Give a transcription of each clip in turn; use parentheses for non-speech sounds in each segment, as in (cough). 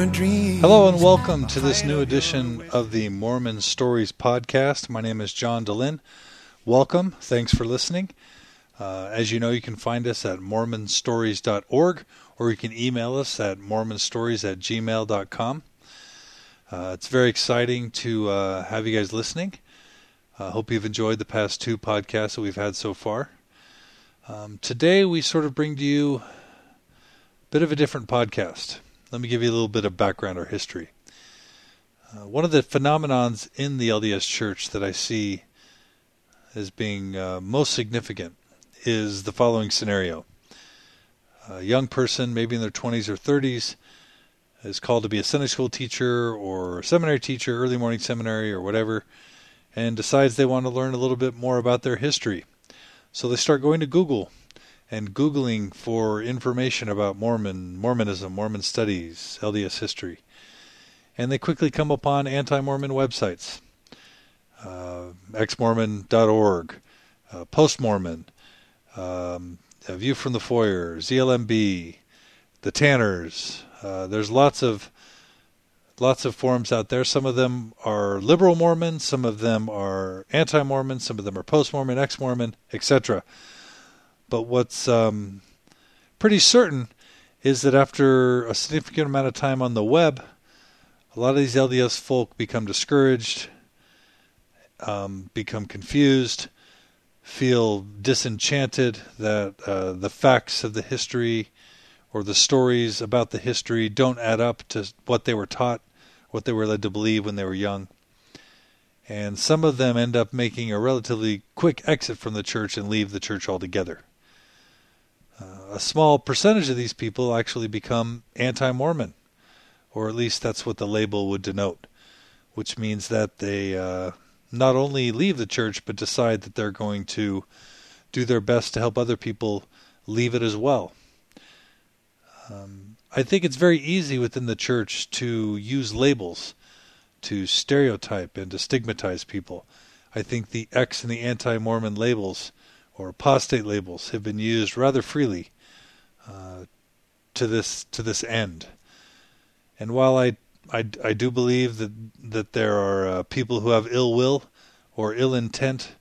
Hello and welcome to this new edition of the Mormon Stories podcast. My name is John Dehlin. Welcome. Thanks for listening. Uh, as you know, you can find us at mormonstories.org or you can email us at mormonstories at gmail.com. Uh, it's very exciting to uh, have you guys listening. I hope you've enjoyed the past two podcasts that we've had so far. Um, today, we sort of bring to you a bit of a different podcast. Let me give you a little bit of background or history. Uh, one of the phenomenons in the LDS Church that I see as being uh, most significant is the following scenario. A young person, maybe in their 20s or 30s, is called to be a Sunday school teacher or seminary teacher, early morning seminary or whatever, and decides they want to learn a little bit more about their history. So they start going to Google and Googling for information about Mormon, Mormonism, Mormon studies, LDS history. And they quickly come upon anti Mormon websites uh, exmormon.org, uh, Post Mormon, um, A View from the Foyer, ZLMB, The Tanners. Uh, there's lots of lots of forums out there. Some of them are liberal Mormon, some of them are anti-Mormon, some of them are post-Mormon, ex-Mormon, etc. But what's um, pretty certain is that after a significant amount of time on the web, a lot of these LDS folk become discouraged, um, become confused, feel disenchanted that uh, the facts of the history or the stories about the history don't add up to what they were taught, what they were led to believe when they were young. And some of them end up making a relatively quick exit from the church and leave the church altogether. A small percentage of these people actually become anti Mormon, or at least that's what the label would denote, which means that they uh, not only leave the church but decide that they're going to do their best to help other people leave it as well. Um, I think it's very easy within the church to use labels to stereotype and to stigmatize people. I think the ex and the anti Mormon labels or apostate labels have been used rather freely to this to this end. And while I, I, I do believe that that there are uh, people who have ill will or ill intent,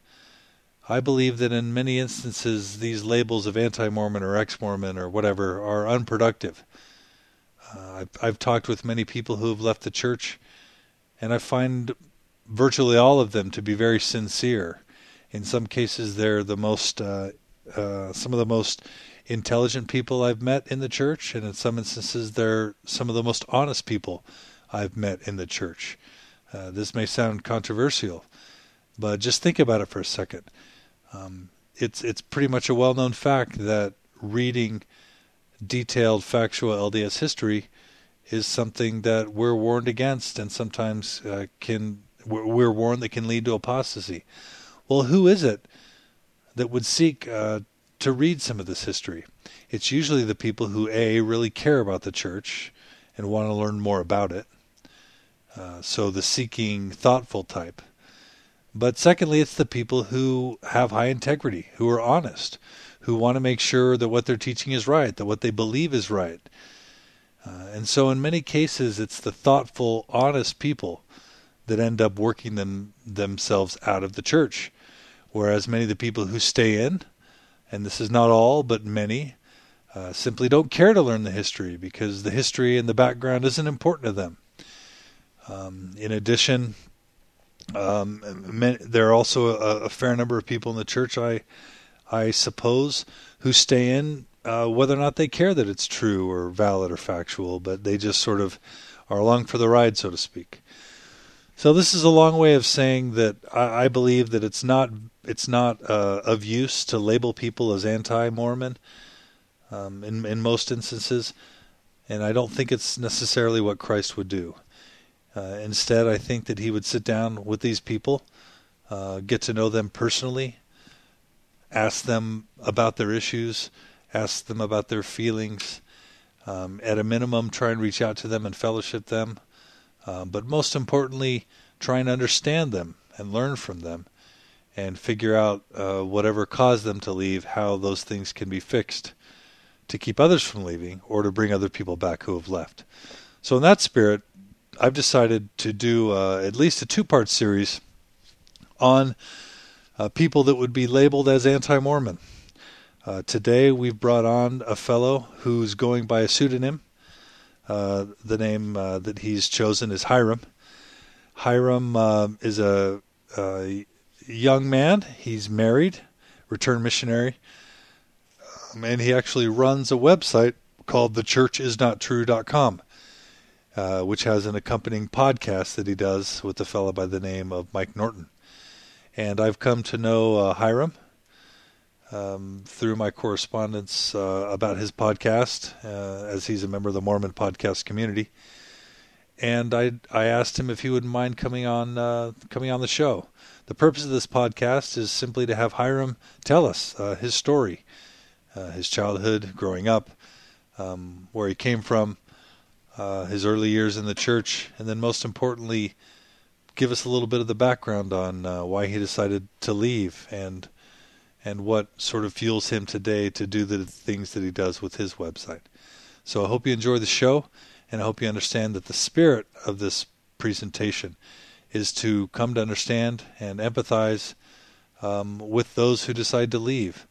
I believe that in many instances these labels of anti-Mormon or ex-Mormon or whatever are unproductive. Uh, I've, I've talked with many people who have left the church, and I find virtually all of them to be very sincere in some cases, they're the most, uh, uh, some of the most intelligent people I've met in the church, and in some instances, they're some of the most honest people I've met in the church. Uh, this may sound controversial, but just think about it for a second. Um, it's it's pretty much a well-known fact that reading detailed factual LDS history is something that we're warned against, and sometimes uh, can we're warned that can lead to apostasy. Well, who is it that would seek uh, to read some of this history? It's usually the people who, A, really care about the church and want to learn more about it. Uh, so the seeking, thoughtful type. But secondly, it's the people who have high integrity, who are honest, who want to make sure that what they're teaching is right, that what they believe is right. Uh, and so, in many cases, it's the thoughtful, honest people that end up working them themselves out of the church. Whereas many of the people who stay in, and this is not all, but many, uh, simply don't care to learn the history because the history and the background isn't important to them. Um, in addition, um, many, there are also a, a, fair number of people in the church, I, I suppose, who stay in uh, whether or not they care that it's true or valid or factual, but they just sort of are along for the ride, so to speak. So this is a long way of saying that I, I believe that it's not it's not uh, of use to label people as anti-Mormon um, in in most instances, and I don't think it's necessarily what Christ would do. Uh, instead, I think that he would sit down with these people, uh, get to know them personally, ask them about their issues, ask them about their feelings. Um, at a minimum, try and reach out to them and fellowship them. Uh, but most importantly, try and understand them and learn from them and figure out uh, whatever caused them to leave, how those things can be fixed to keep others from leaving or to bring other people back who have left. So, in that spirit, I've decided to do uh, at least a two part series on uh, people that would be labeled as anti Mormon. Uh, today, we've brought on a fellow who's going by a pseudonym. Uh, the name uh, that he's chosen is Hyrum. Hyrum uh, is a, young man. He's married, returned missionary, um, and he actually runs a website called thechurchisnottrue.com, uh, which has an accompanying podcast that he does with a fellow by the name of Mike Norton. And I've come to know uh, Hyrum um, through my correspondence uh, about his podcast, uh, as he's a member of the Mormon podcast community. And I I asked him if he wouldn't mind coming on uh, coming on the show. The purpose of this podcast is simply to have Hyrum tell us uh, his story, uh, his childhood, growing up, um, where he came from, uh, his early years in the church, and then most importantly, give us a little bit of the background on why he decided to leave and and what sort of fuels him today to do the things that he does with his website. So I hope you enjoy the show, and I hope you understand that the spirit of this presentation is to come to understand and empathize um, with those who decide to leave,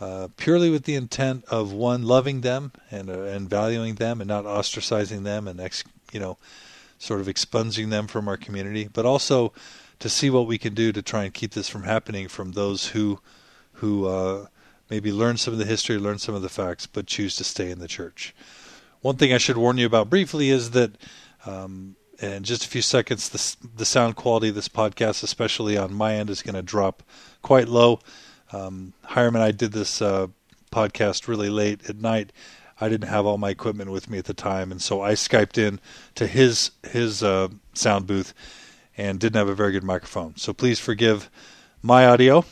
uh, purely with the intent of one loving them and uh, and valuing them and not ostracizing them and ex, you know, sort of expunging them from our community, but also to see what we can do to try and keep this from happening from those who who uh, maybe learn some of the history, learn some of the facts, but choose to stay in the church. One thing I should warn you about briefly is that um, in just a few seconds, the, the sound quality of this podcast, especially on my end, is going to drop quite low. Um, Hyrum and I did this uh, podcast really late at night. I didn't have all my equipment with me at the time, and so I skyped in to his his uh, sound booth and didn't have a very good microphone. So please forgive my audio.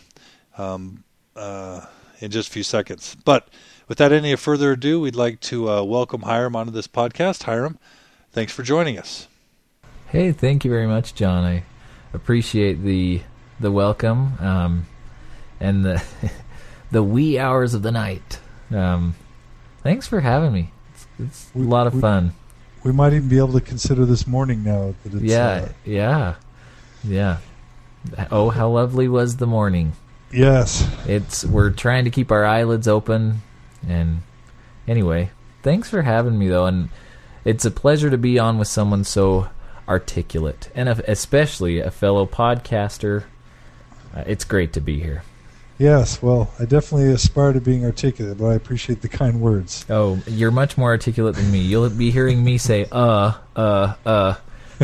Um, uh, in just a few seconds. But without any further ado, we'd like to uh, welcome Hyrum onto this podcast. Hyrum, thanks for joining us. Hey, thank you very much, John. I appreciate the the welcome um, and the (laughs) the wee hours of the night. Um, thanks for having me. It's, it's we, a lot of we, fun. We might even be able to consider this morning now that it's yeah, uh, yeah, yeah. Oh, how lovely was the morning! Yes. It's we're trying to keep our eyelids open and anyway, thanks for having me though and it's a pleasure to be on with someone so articulate and especially a fellow podcaster. Uh, it's great to be here. Yes, well, I definitely aspire to being articulate, but I appreciate the kind words. Oh, you're much more articulate than me. You'll be hearing me say uh, uh, uh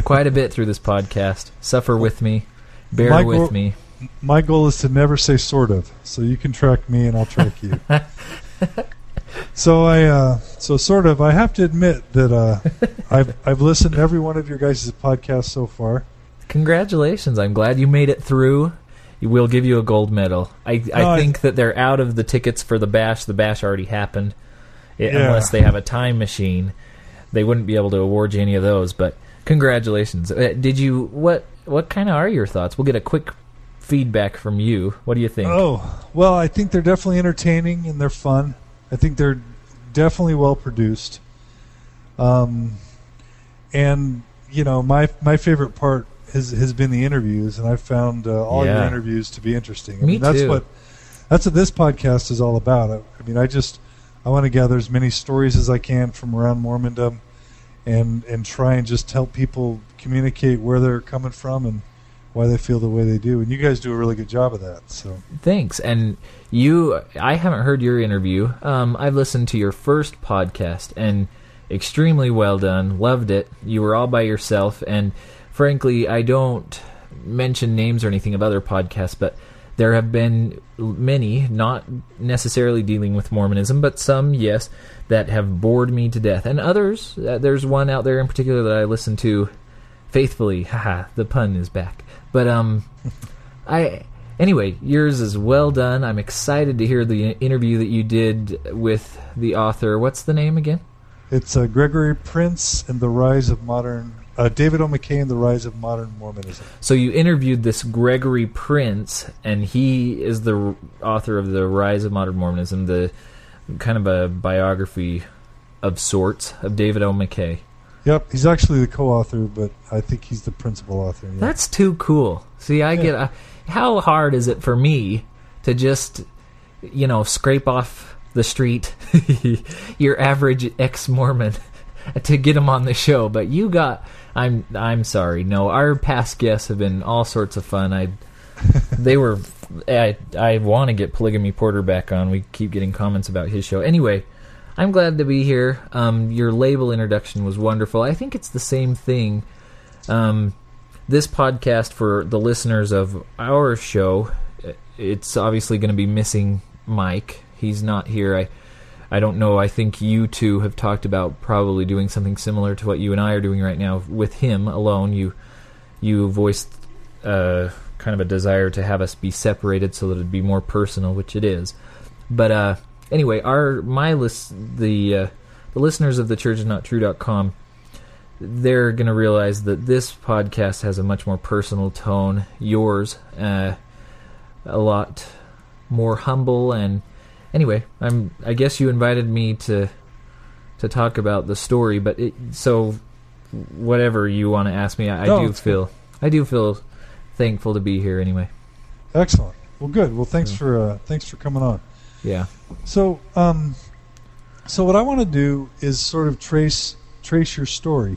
quite a bit through this podcast. Suffer with me. Bear My with me my goal is to never say sort of. So you can track me and I'll track you. (laughs) so I, uh, so sort of. I have to admit that uh, (laughs) I've I've listened to every one of your guys' podcasts so far. Congratulations! I'm glad you made it through. We'll give you a gold medal. I no, I think I, that they're out of the tickets for the bash. The bash already happened. It, yeah. Unless they have a time machine, they wouldn't be able to award you any of those. But congratulations! Uh, did you what? What kind of are your thoughts? We'll get a quick feedback from you. What do you think? Oh, well, I think they're definitely entertaining and they're fun. I think they're definitely well produced. Um, and you know, my my favorite part has has been the interviews, and I've found uh, all yeah. your interviews to be interesting. I Me mean, that's too. what that's what this podcast is all about. I, I mean, I just I want to gather as many stories as I can from around Mormondom, and and try and just help people communicate where they're coming from and why they feel the way they do. And you guys do a really good job of that. So thanks. And you, I haven't heard your interview. Um, I've listened to your first podcast and extremely well done. Loved it. You were all by yourself, and frankly, I don't mention names or anything of other podcasts, but there have been many, not necessarily dealing with Mormonism, but some, yes, that have bored me to death. And others, uh, there's one out there in particular that I listen to faithfully. (laughs) Haha, the pun is back. But um, I anyway, yours is well done. I'm excited to hear the interview that you did with the author. What's the name again? It's uh, Gregory Prince and the Rise of Modern. Uh, David O. McKay and the Rise of Modern Mormonism. So you interviewed this Gregory Prince, and he is the author of the Rise of Modern Mormonism, the kind of a biography of sorts of David O. McKay. Yep, he's actually the co-author, but I think he's the principal author. Yeah. That's too cool. See, I Yeah. get. Uh, how hard is it for me to just, you know, scrape off the street (laughs) your average ex-Mormon (laughs) to get him on the show? But you got. I'm. I'm sorry. No, our past guests have been all sorts of fun. I. (laughs) They were. I. I want to get Polygamy Porter back on. We keep getting comments about his show. Anyway. I'm glad to be here. Um, your label introduction was wonderful. I think it's the same thing. Um, this podcast for the listeners of our show, it's obviously going to be missing Mike. He's not here. I, I don't know. I think you two have talked about probably doing something similar to what you and I are doing right now with him alone. You, you voiced uh, kind of a desire to have us be separated so that it'd be more personal, which it is. But uh, anyway, our my list the uh, the listeners of the church is not true.com they're going to realize that this podcast has a much more personal tone. Yours, uh, a lot more humble. And anyway, I'm. I guess you invited me to to talk about the story, but it, so whatever you want to ask me, I, No, I do feel. I do feel thankful to be here. Anyway, Excellent. Well, good. Well, thanks Yeah. for uh, thanks for coming on. Yeah, So, um, so what I want to do is sort of trace trace your story,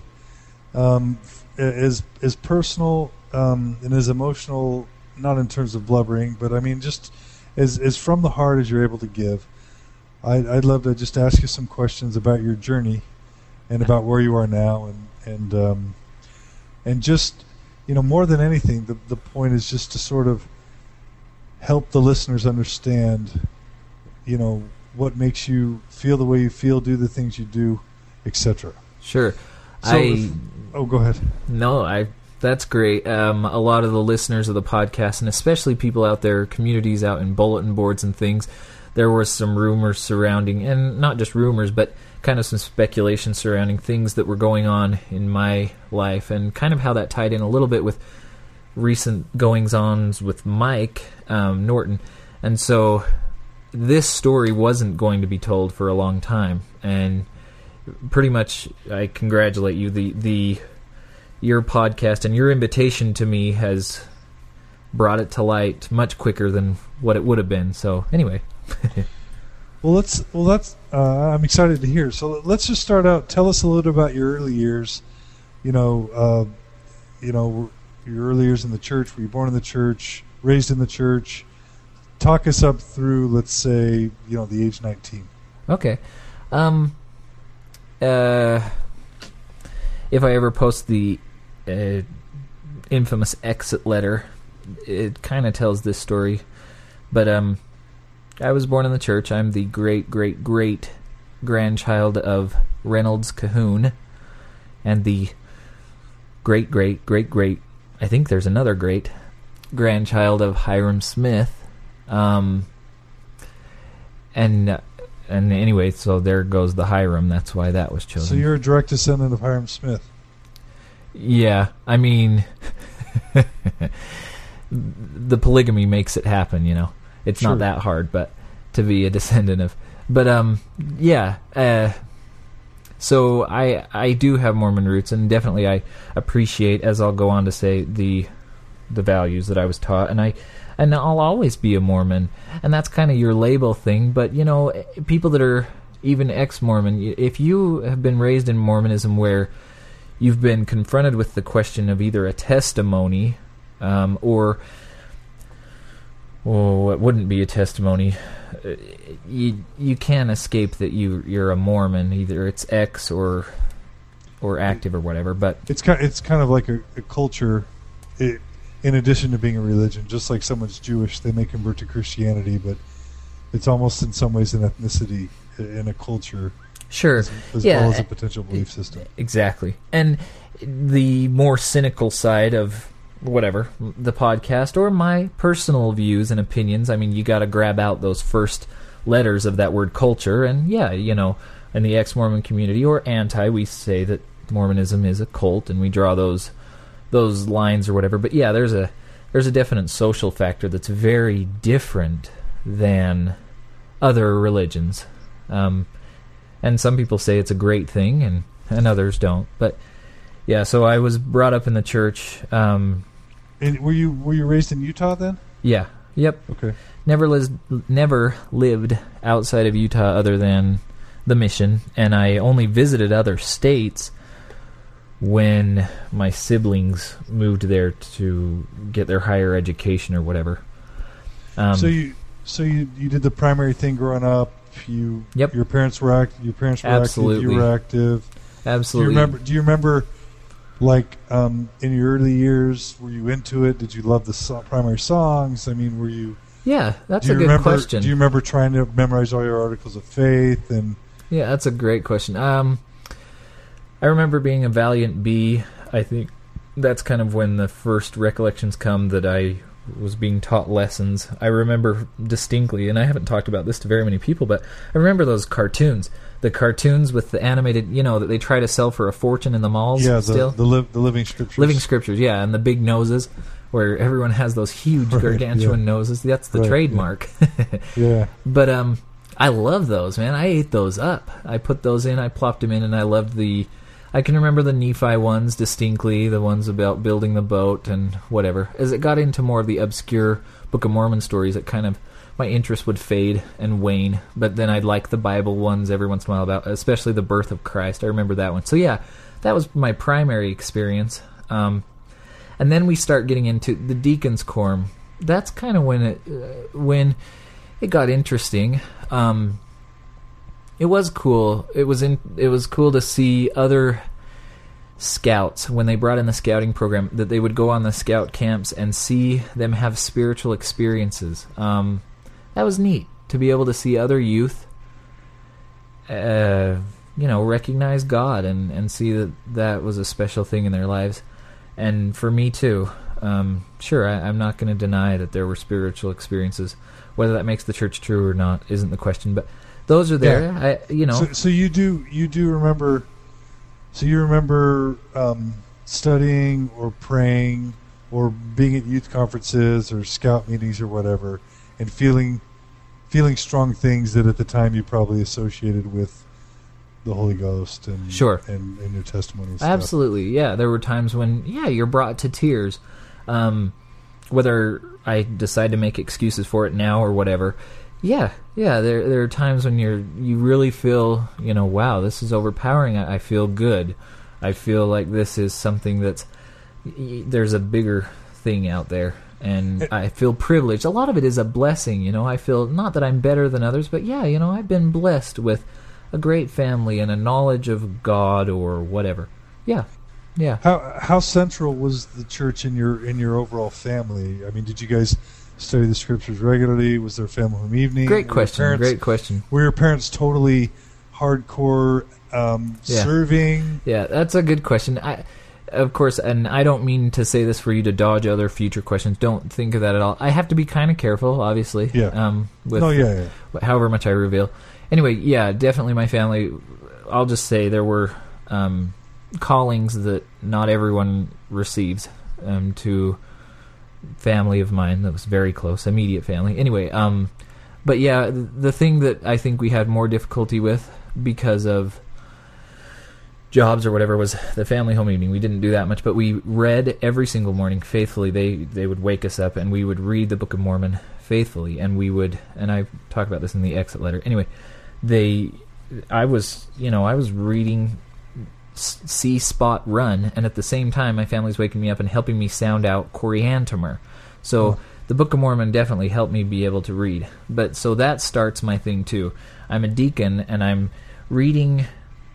um, as as personal um, and as emotional, not in terms of blubbering, but I mean just as as from the heart as you're able to give. I'd, I'd love to just ask you some questions about your journey, and about where you are now, and and um, and just you know more than anything, the the point is just to sort of help the listeners understand you know what makes you feel the way you feel, do the things you do, etc. sure. So I if- Oh, go ahead. No, I. That's great. Um, a lot of the listeners of the podcast, and especially people out there, communities out in bulletin boards and things, there was some rumors surrounding, and not just rumors, but kind of some speculation surrounding things that were going on in my life, and kind of how that tied in a little bit with recent goings ons with Mike um, Norton. And so this story wasn't going to be told for a long time, and pretty much I congratulate you. The the your podcast and your invitation to me has brought it to light much quicker than what it would have been. So anyway, (laughs) Well, let's. Well, that's. Uh, I'm excited to hear. So let's just start out. Tell us a little about your early years. You know, uh, you know, your early years in the church. Were you born in the church? Raised in the church? Talk us up through, let's say, you know, the age 19. okay. Um, uh, if I ever post the uh, infamous exit letter, it kind of tells this story. But um, I was born in the church. I'm the great, great, great grandchild of Reynolds Cahoon, and the great, great, great, great. I think there's another great grandchild of Hyrum Smith. Um, and and anyway, so there goes the Hyrum. That's why that was chosen. So you're a direct descendant of Hyrum Smith. Yeah, I mean, (laughs) the polygamy makes it happen. You know, it's Sure. not that hard, but to be a descendant of, but um, yeah. Uh, so I I do have Mormon roots, and definitely I appreciate, as I'll go on to say, the the values that I was taught, and I and I'll always be a Mormon, and that's kind of your label thing. But you know, people that are even ex-Mormon, if you have been raised in Mormonism where you've been confronted with the question of either a testimony um, or well, what wouldn't be a testimony? Uh, You you can't escape that you you're a Mormon. Either it's ex or or active or whatever. But It's kind. It's kind of like a, a culture. It, in addition to being a religion, just like someone's Jewish, they may convert to Christianity, but it's almost in some ways an ethnicity in a culture sure, as, as Yeah, well as a potential belief system. Exactly. And the more cynical side of whatever, the podcast or my personal views and opinions, I mean, you got to grab out those first letters of that word culture. And yeah, you know, in the ex Mormon community or anti, we say that Mormonism is a cult and we draw those those lines or whatever. But yeah, there's a there's a definite social factor that's very different than other religions. Um, and some people say it's a great thing, and and others don't. But yeah, so I was brought up in the church. Um, And were you were you raised in Utah then? yeah, yep. Okay. Never lived never lived outside of Utah other than the mission, and I only visited other states when my siblings moved there to get their higher education or whatever. Um, so you so you you did the primary thing growing up. You Yep. Your parents were active. Your parents were active. Absolutely. You were active. absolutely. Do you remember? Do you remember? Like um, in your early years, were you into it? Did you love the so- primary songs? I mean, were you? Yeah, that's a good remember, question. Do you remember trying to memorize all your articles of faith and? Yeah, that's a great question. Um, I remember being a valiant bee. I think that's kind of when the first recollections come that I was being taught lessons. I remember distinctly, and I haven't talked about this to very many people, but I remember those cartoons. The cartoons with the animated, you know, that they try to sell for a fortune in the malls. Yeah, the still the, li- the living scriptures. living scriptures, yeah, and the big noses, where everyone has those huge Right, gargantuan yeah. noses. That's the Right, yeah. trademark. (laughs) Yeah. But um, I love those, man. I ate those up. I put those in. I plopped them in, and I loved the. I can remember the Nephi ones distinctly, the ones about building the boat and whatever. As it got into more of the obscure Book of Mormon stories, it kind of my interest would fade and wane. But then I'd like the Bible ones every once in a while about, especially the birth of Christ. I remember that one. So yeah, that was my primary experience. Um, and then we start getting into the deacon's quorum. That's kind of when it uh, when it got interesting. Um, it was cool. It was in. It was cool to see other scouts when they brought in the scouting program that they would go on the scout camps and see them have spiritual experiences. Um, that was neat to be able to see other youth, uh, you know, recognize God and and see that that was a special thing in their lives, and for me too. Um, sure, I, I'm not going to deny that there were spiritual experiences. Whether that makes the church true or not isn't the question, but those are there. I, you know, So, so you do you do remember? So you remember um, studying or praying or being at youth conferences or scout meetings or whatever, and feeling feeling strong things that at the time you probably associated with the Holy Ghost and Sure. and, and your testimony. And stuff. Absolutely, yeah. There were times when, yeah, you're brought to tears. Um, whether I decide to make excuses for it now or whatever, yeah, yeah. There, there are times when you're, you really feel, you know, wow, this is overpowering. I, I feel good. I feel like this is something that's, y- there's a bigger thing out there. And eh. I feel privileged. A lot of it is a blessing, you know. I feel not that I'm better than others, but yeah, you know, I've been blessed with a great family and a knowledge of God or whatever. Yeah, yeah. How how central was the church in your in your overall family? I mean, did you guys study the scriptures regularly? Was there family home evening? Great question. parents- Great question. Were your parents totally hardcore um, Yeah. serving? Yeah, that's a good question. I, of course, and I don't mean to say this for you to dodge other future questions. Don't think of that at all. I have to be kind of careful, obviously. Yeah. Um. With no, yeah, yeah. however much I reveal. Anyway, yeah, definitely my family. I'll just say there were um, callings that not everyone receives um, to family of mine that was very close, immediate family. Anyway, um, but yeah, the thing that I think we had more difficulty with because of jobs or whatever was the family home evening. We didn't do that much, but we read every single morning faithfully. They they would wake us up and we would read the Book of Mormon faithfully, and we would. And I talk about this in the exit letter. Anyway, they, I was, you know, I was reading See Spot Run, and at the same time, my family's waking me up and helping me sound out Coriantumr. So Oh. the Book of Mormon definitely helped me be able to read. But so that starts my thing too. I'm a deacon, and I'm reading,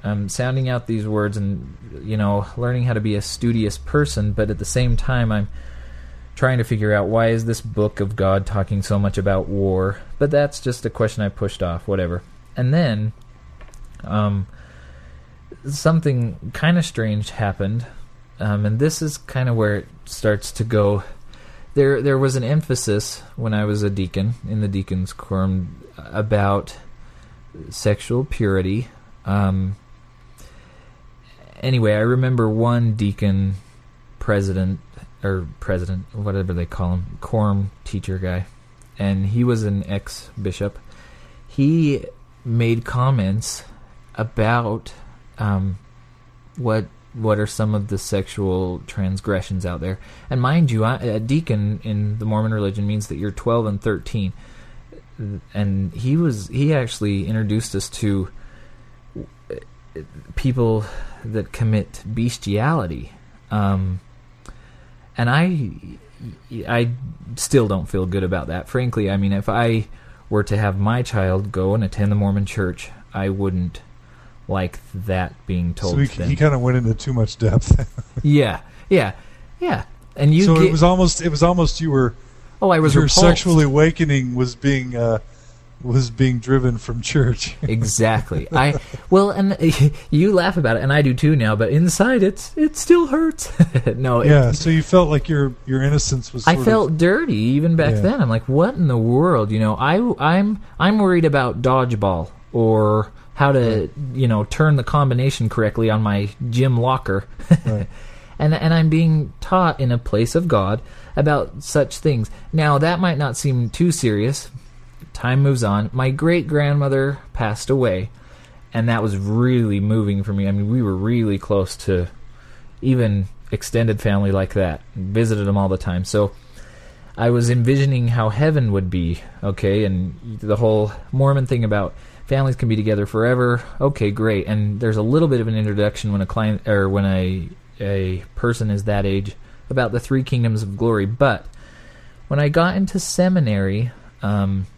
I'm sounding out these words, and you know, learning how to be a studious person. But at the same time, I'm trying to figure out why is this book of God talking so much about war. But that's just a question I pushed off. Whatever. And then, um, something kind of strange happened, um, and this is kind of where it starts to go. There, there was an emphasis when I was a deacon in the deacons' quorum about sexual purity. Um, anyway, I remember one deacon president or president, whatever they call him, quorum teacher guy, and he was an ex bishop. He made comments about um, what what are some of the sexual transgressions out there. And mind you, I, a deacon in the Mormon religion means that you're 12 and 13. And he was he actually introduced us to people that commit bestiality. Um, and I I still don't feel good about that. Frankly, I mean, if I were to have my child go and attend the Mormon church, I wouldn't like that being told So he, to he kind of went into too much depth. (laughs) yeah, yeah, yeah. And you so get, it was almost it was almost you were oh, I was your repulsed. sexual awakening was being uh, was being driven from church. (laughs) exactly. I well, and (laughs) you laugh about it, and I do too now. But inside, it's it still hurts. no, it- yeah, so you felt like your your innocence was. I felt of, dirty even back Yeah. then. I'm like, what in the world? You know, I I'm I'm worried about dodgeball or how to you know turn the combination correctly on my gym locker, Right. (laughs) and and I'm being taught in a place of God about such things. Now that might not seem too serious. Time moves on. My great grandmother passed away, and that was really moving for me. I mean, we were really close to even extended family like that. Visited them all the time. So I was envisioning how heaven would be, okay, and the whole Mormon thing about families can be together forever. Okay, great. And there's a little bit of an introduction when a client or when a a person is that age about the three kingdoms of glory. But when I got into seminary, um,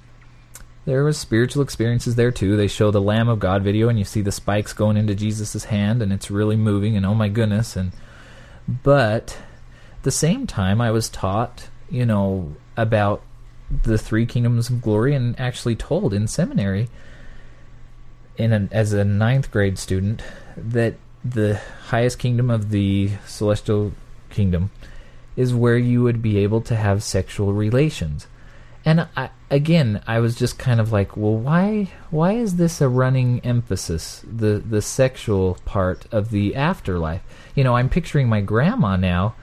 there was spiritual experiences there too. They show the Lamb of God video, and you see the spikes going into Jesus' hand, and it's really moving. And oh my goodness! And but at the same time, I was taught, you know, about the three kingdoms of glory, and actually told in seminary, in an, as a ninth grade student, that the highest kingdom of the celestial kingdom is where you would be able to have sexual relations. And I, again, I was just kind of like, well, why why is this a running emphasis, the the sexual part of the afterlife? You know, I'm picturing my grandma now,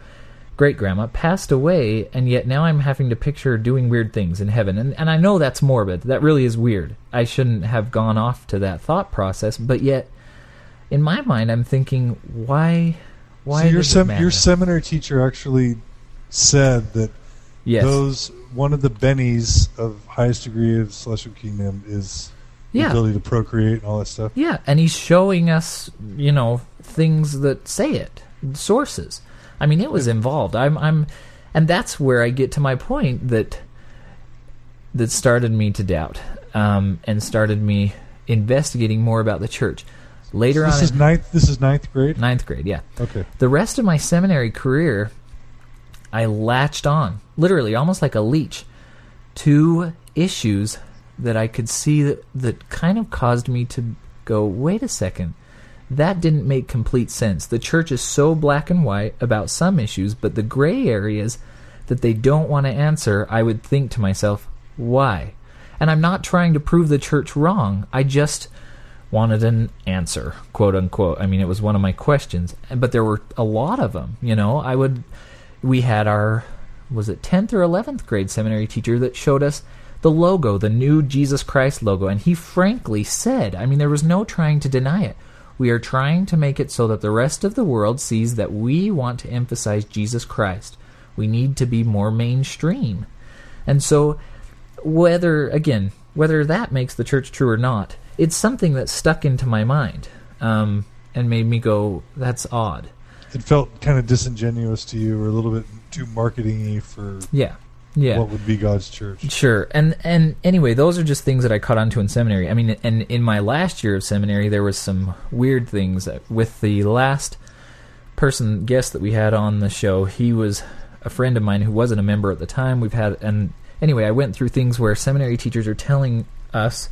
great grandma, passed away, and yet now I'm having to picture doing weird things in heaven. And and I know that's morbid. That really is weird. I shouldn't have gone off to that thought process, but yet in my mind I'm thinking, why why so your sem- your seminary teacher actually said that yes. those one of the bennies of highest degree of celestial kingdom is the ability to procreate and all that stuff. Yeah, and he's showing us, you know, things that say it, sources. I mean, it was involved. I'm, I'm, and that's where I get to my point that that started me to doubt, um, and started me investigating more about the church. Later This on, is in ninth. This is ninth grade. ninth grade, yeah. Okay. The rest of my seminary career, I latched on, literally almost like a leech, to issues that I could see that, that kind of caused me to go, wait a second, that didn't make complete sense. The church is so black and white about some issues, but the gray areas that they don't want to answer, I would think to myself, why? And I'm not trying to prove the church wrong. I just wanted an answer, quote unquote. I mean, it was one of my questions, but there were a lot of them. You know, I would. We had our was it tenth or eleventh grade seminary teacher that showed us the logo, the new Jesus Christ logo, and he frankly said, I mean, there was no trying to deny it. We are trying to make it so that the rest of the world sees that we want to emphasize Jesus Christ. We need to be more mainstream. And so, whether, again, whether that makes the church true or not, it's something that stuck into my mind um, and made me go, that's odd. It felt kind of disingenuous to you, or a little bit too marketing-y for Yeah. Yeah. what would be God's church. Sure, and and anyway, those are just things that I caught onto in seminary. I mean, and in my last year of seminary, there was some weird things with the last person guest that we had on the show. He was a friend of mine who wasn't a member at the time. We've had and anyway, I went through things where seminary teachers are telling us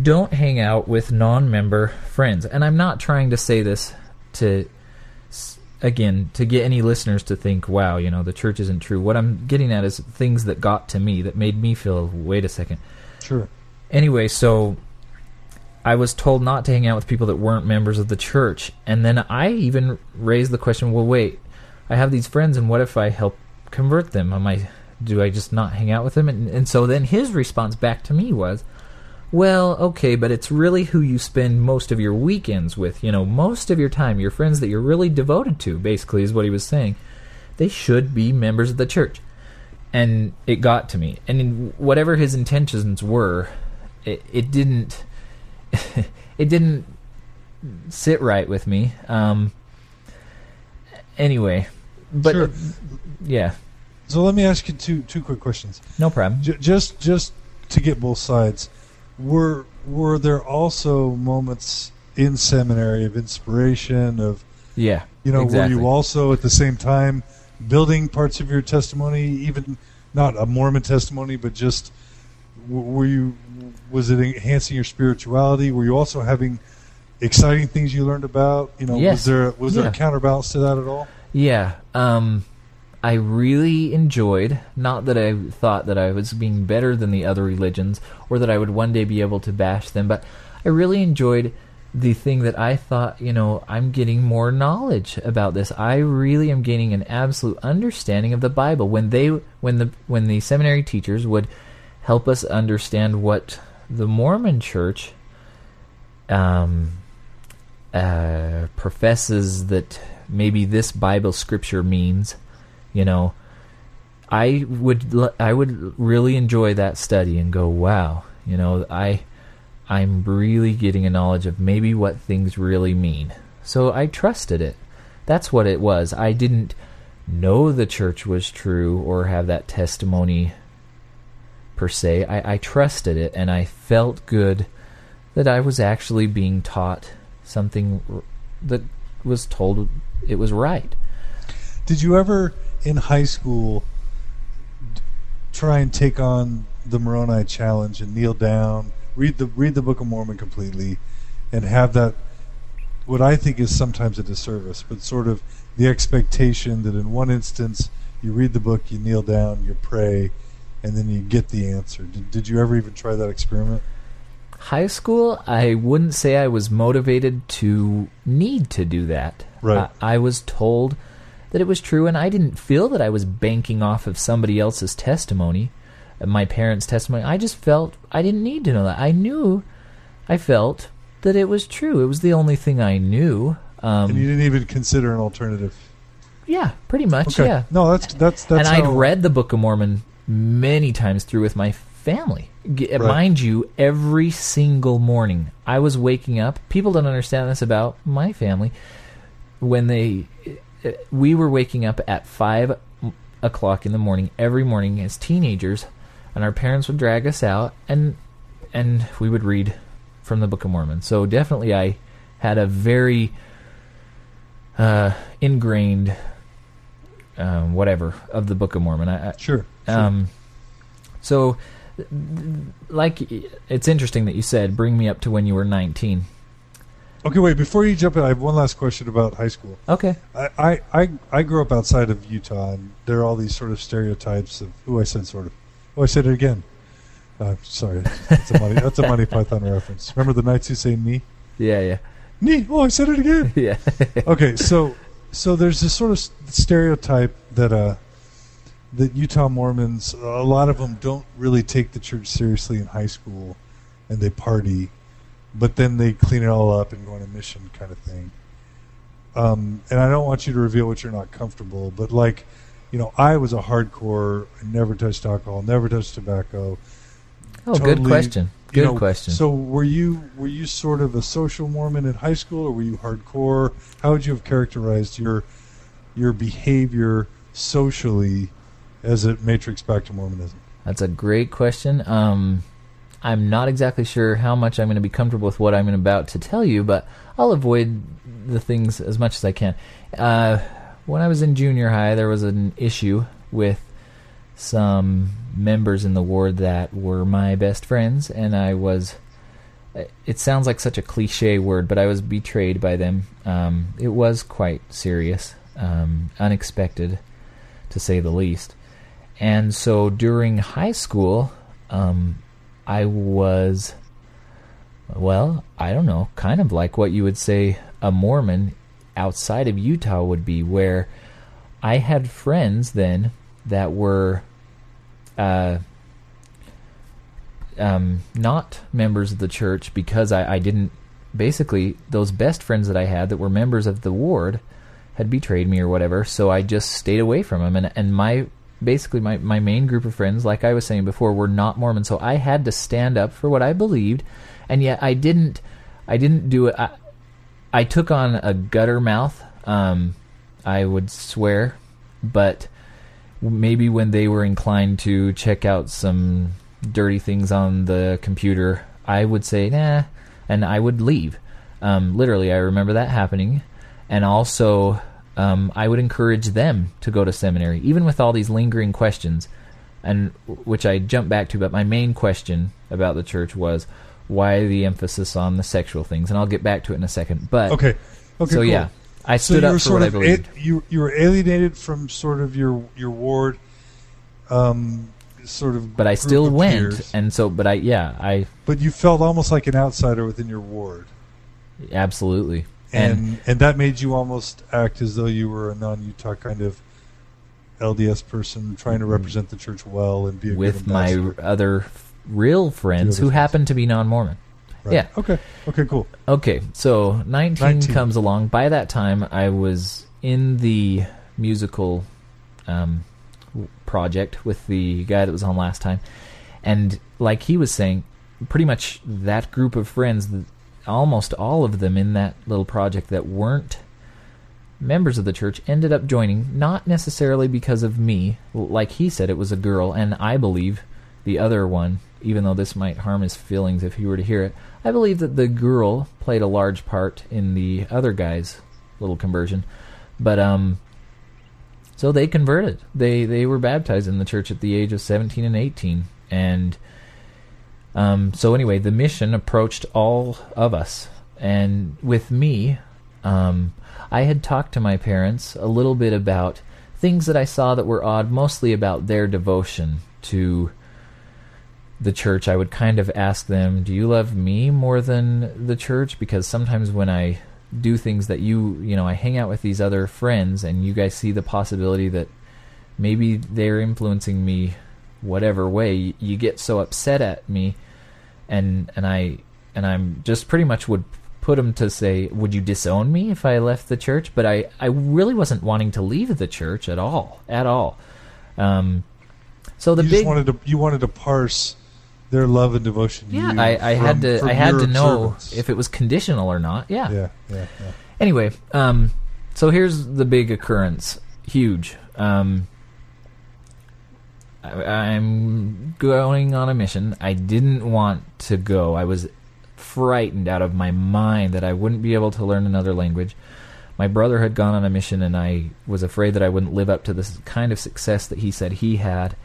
don't hang out with non-member friends, and I'm not trying to say this to again to get any listeners to think wow you know the church isn't true. What i'm getting at is things that got to me that made me feel wait a second. Sure. anyway so i was told not to hang out with people that weren't members of the church. And then i even raised the question well wait i have these friends and what if i help convert them? Am i do i just not hang out with them? And, and so then his response back to me was Well, okay, but it's really who you spend most of your weekends with. You know, most of your time, your friends that you're really devoted to, basically, is what he was saying. They should be members of the church. And it got to me. And whatever his intentions were, it, it didn't. (laughs) it didn't sit right with me. Um, anyway, but Sure. yeah, So let me ask you two two quick questions. no problem. J- just just to get both sides, were were there also moments in seminary of inspiration of Yeah, you know exactly. were you also at the same time building parts of your testimony, even not a Mormon testimony, but just were you was it enhancing your spirituality? Were you also having exciting things you learned about? You know, was there was there a counterbalance to that at all? Yeah, um, I really enjoyed. Not that I thought that I was being better than the other religions, or that I would one day be able to bash them, but I really enjoyed the thing that I thought, you know, I'm getting more knowledge about this. I really am gaining an absolute understanding of the Bible. When they, when the, when the seminary teachers would help us understand what the Mormon Church, um, uh, professes that maybe this Bible scripture means, you know, I would I would really enjoy that study and go, wow, you know, I I'm really getting a knowledge of maybe what things really mean. So I trusted it. That's what it was. I didn't know the church was true or have that testimony per se. I, I trusted it and I felt good that I was actually being taught something that was told it was right. Did you ever in high school try and take on the Moroni challenge and kneel down, read the read the Book of Mormon completely, and have that what I think is sometimes a disservice, but sort of the expectation that in one instance you read the book, you kneel down, you pray, and then you get the answer. Did, did you ever even try that experiment? High school, I wouldn't say I was motivated to need to do that. Right. I, I was told that it was true, and I didn't feel that I was banking off of somebody else's testimony, uh, my parents' testimony. I just felt I didn't need to know that. I knew, I felt that it was true. It was the only thing I knew. Um, and you didn't even consider an alternative. yeah, pretty much. Okay. Yeah. No, that's that's that's. and I'd read the Book of Mormon many times through with my family. Right. Mind you, every single morning I was waking up. People don't understand this about my family. When they, uh, we were waking up at five o'clock in the morning every morning as teenagers, and our parents would drag us out, and and we would read from the Book of Mormon. So definitely, I had a very uh, ingrained um, whatever of the Book of Mormon. I, I, Sure. sure. um, so, like, it's interesting that you said bring me up to when you were 19. Okay, wait. Before you jump in, I have one last question about high school. Okay. I, I, I, I grew up outside of Utah, and there are all these sort of stereotypes of who I said sort of. Oh, I said it again. Uh, sorry, that's a money. That's a Monty (laughs) Python reference. Remember the knights who say "me"? Yeah, yeah, Me. Oh, I said it again. (laughs) yeah. okay, so so there's this sort of stereotype that uh that Utah Mormons, a lot of them don't really take the church seriously in high school, and they party, but then they clean it all up and go on a mission kind of thing. Um, and I don't want you to reveal what you're not comfortable, but like, you know, I was a hardcore. I never touched alcohol, never touched tobacco. Oh, good Totally, question. you Good know, question. So were you were you sort of a social Mormon in high school, or were you hardcore? How would you have characterized your your behavior socially as it matrix back to Mormonism? That's a great question. Um, I'm not exactly sure how much I'm going to be comfortable with what I'm about to tell you, but I'll avoid the things as much as I can. Uh, when I was in junior high, there was an issue with some members in the ward that were my best friends, and I was. It sounds like such a cliche word, but I was betrayed by them. Um, it was quite serious, um, unexpected, to say the least. And so during high school, um, I was, well, I don't know, kind of like what you would say a Mormon outside of Utah would be, where I had friends then that were uh, um, not members of the church because I, I didn't. Basically, those best friends that I had that were members of the ward had betrayed me or whatever, so I just stayed away from them. And and my basically my my main group of friends, like I was saying before, were not Mormon, so I had to stand up for what I believed, and yet I didn't. I didn't do it. I, I took on a gutter mouth. Um, I would swear, but maybe when they were inclined to check out some dirty things on the computer, I would say nah, and I would leave. Um, literally, I remember that happening, and also um, I would encourage them to go to seminary, even with all these lingering questions, and which I jump back to. But my main question about the church was why the emphasis on the sexual things, and I'll get back to it in a second. But Okay. Okay. so cool. yeah, I So stood you up were for sort what I of believed. a- you you were alienated from sort of your your ward, um, sort of. but I still went, peers, and so, but I, yeah, I but you felt almost like an outsider within your ward, absolutely, and and, and, that made you almost act as though you were a non-Utah kind of LDS person trying to represent the church well and be a good with my other real friends other who friends. happen to be non-Mormon. Right. yeah. Okay. Okay. Cool. Okay, so 19, 19. comes along. By that time, I was in the musical um, project with the guy that was on last time. And like he was saying, pretty much that group of friends, almost all of them in that little project that weren't members of the church ended up joining, not necessarily because of me. Like he said, it was a girl, and I believe the other one, even though this might harm his feelings if he were to hear it, I believe that the girl played a large part in the other guy's little conversion. But um so they converted. They they were baptized in the church at the age of 17 and 18 and um so anyway, the mission approached all of us and with me um I had talked to my parents a little bit about things that I saw that were odd, mostly about their devotion to the church, I would kind of ask them, "Do you love me more than the church?" Because sometimes when I do things that you, you know, I hang out with these other friends, and you guys see the possibility that maybe they're influencing me, whatever way, you get so upset at me, and and I and I'm just pretty much would put them to say, "Would you disown me if I left the church?" But I I really wasn't wanting to leave the church at all, at all. Um, so the you big just wanted to you wanted to parse their love and devotion. to yeah, I, I from- had to I had to know if it was conditional or not. Yeah. Yeah. Yeah. Yeah. Anyway, um, so here's the big occurrence. Huge. Um, I'm going on a mission. I didn't want to go. I was frightened out of my mind that I wouldn't be able to learn another language. My brother had gone on a mission, and I was afraid that I wouldn't live up to the kind of success that he said he had.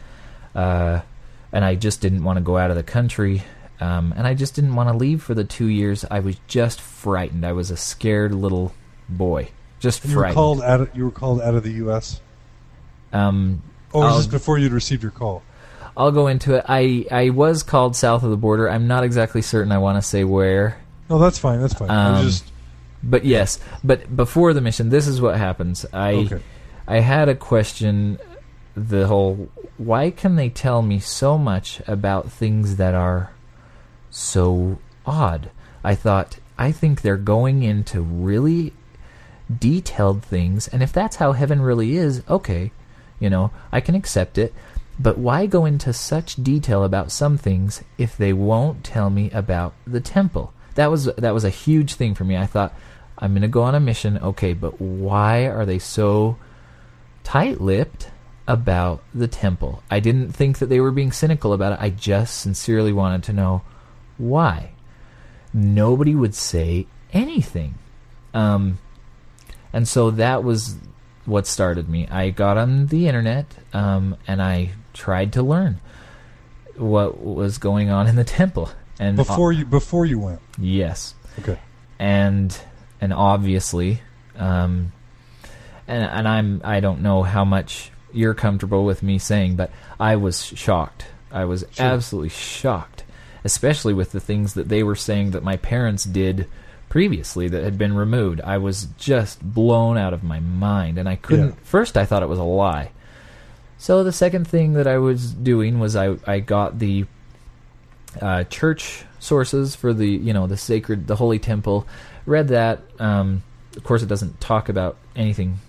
Uh, and I just didn't want to go out of the country. Um, and I just didn't want to leave for the two years. I was just frightened. I was a scared little boy, just you were called out. Of, you were called out of the U.S. um, Or was I'll- this before you'd received your call? I'll go into it. I I was called south of the border. I'm not exactly certain. I want to say where, No, that's fine. That's fine. Um, just but yes. But before the mission, this is what happens. I okay. I had a question. The whole why can they tell me so much about things that are so odd? I thought I think they're going into really detailed things, and if that's how heaven really is, okay, you know, I can accept it. But why go into such detail about some things if they won't tell me about the temple? That was that was a huge thing for me. I thought I'm going to go on a mission, okay, but why are they so tight-lipped about the temple? I didn't think that they were being cynical about it. I just sincerely wanted to know why. Nobody would say anything. Um, and so that was what started me. I got on the internet um, and I tried to learn what was going on in the temple. And Before you before you went. yes, Okay. and and obviously, um, and and I'm I don't know how much you're comfortable with me saying, but I was shocked. I was Sure. absolutely shocked, especially with the things that they were saying that my parents did previously that had been removed. I was just blown out of my mind, and I couldn't. Yeah. First, I thought it was a lie. So the second thing that I was doing was I I got the uh, church sources for the you know the sacred the holy temple. Read that. Um, of course, it doesn't talk about anything,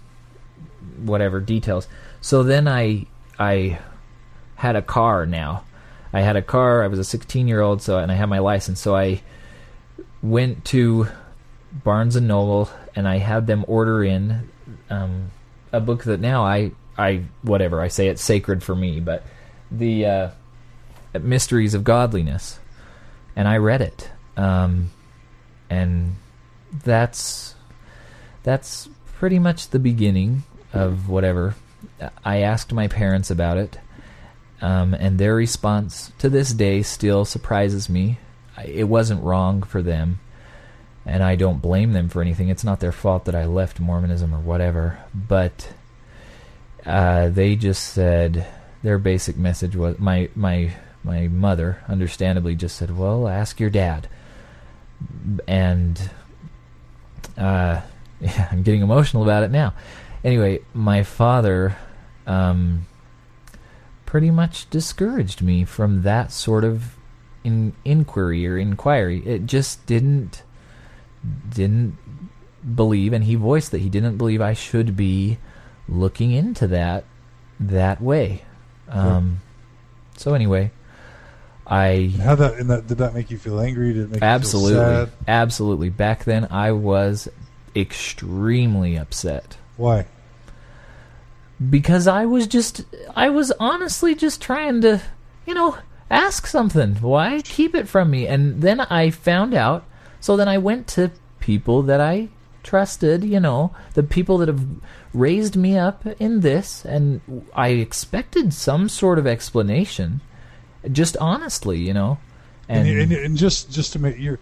whatever details. So then I I had a car now. I had a car. I was a 16 year old, so and I had my license. So I went to Barnes and Noble and I had them order in um, a book that now I I whatever I say it's sacred for me, but the uh, Mysteries of Godliness, and I read it, um, and that's that's pretty much the beginning of whatever. I asked my parents about it, um, and their response to this day still surprises me. It wasn't wrong for them, and I don't blame them for anything. It's not their fault that I left Mormonism or whatever, but uh, they just said their basic message was my my my mother understandably just said, "Well, ask your dad," and uh, (laughs) yeah, I'm getting emotional about it now. Anyway, my father um, pretty much discouraged me from that sort of in, inquiry or inquiry. It just didn't didn't believe, and he voiced that he didn't believe I should be looking into that that way. Um, so anyway, I How that that did that make you feel angry? Did it make absolutely, you feel sad? absolutely. Back then, I was extremely upset Why? because I was just, I was honestly just trying to, you know, ask something. Why keep it from me? And then I found out. So then I went to people that I trusted, you know, the people that have raised me up in this, and I expected some sort of explanation, just honestly, you know. And, And, and, and just just to make you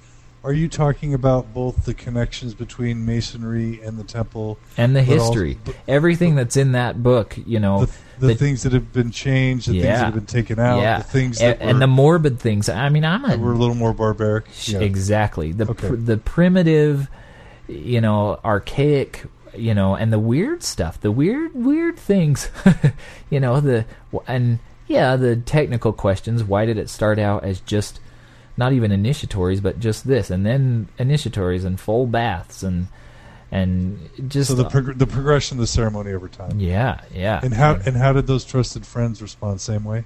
are you talking about both the connections between masonry and the temple, and the also- history, but- everything that's in that book, you know, the, the the- things that have been changed, the things that have been taken out, yeah, the things A- that and, the morbid things. I mean, I'm a were a little more barbaric. Yeah. Exactly. The Okay. pr- the primitive, you know, archaic, you know, and the weird stuff, the weird weird things, (laughs) you know, the and yeah, the technical questions. Why did it start out as just not even initiatories, but just this, and then initiatories and full baths and and just So the prog- the progression of the ceremony over time. yeah, yeah. And how and how did those trusted friends respond? Same way.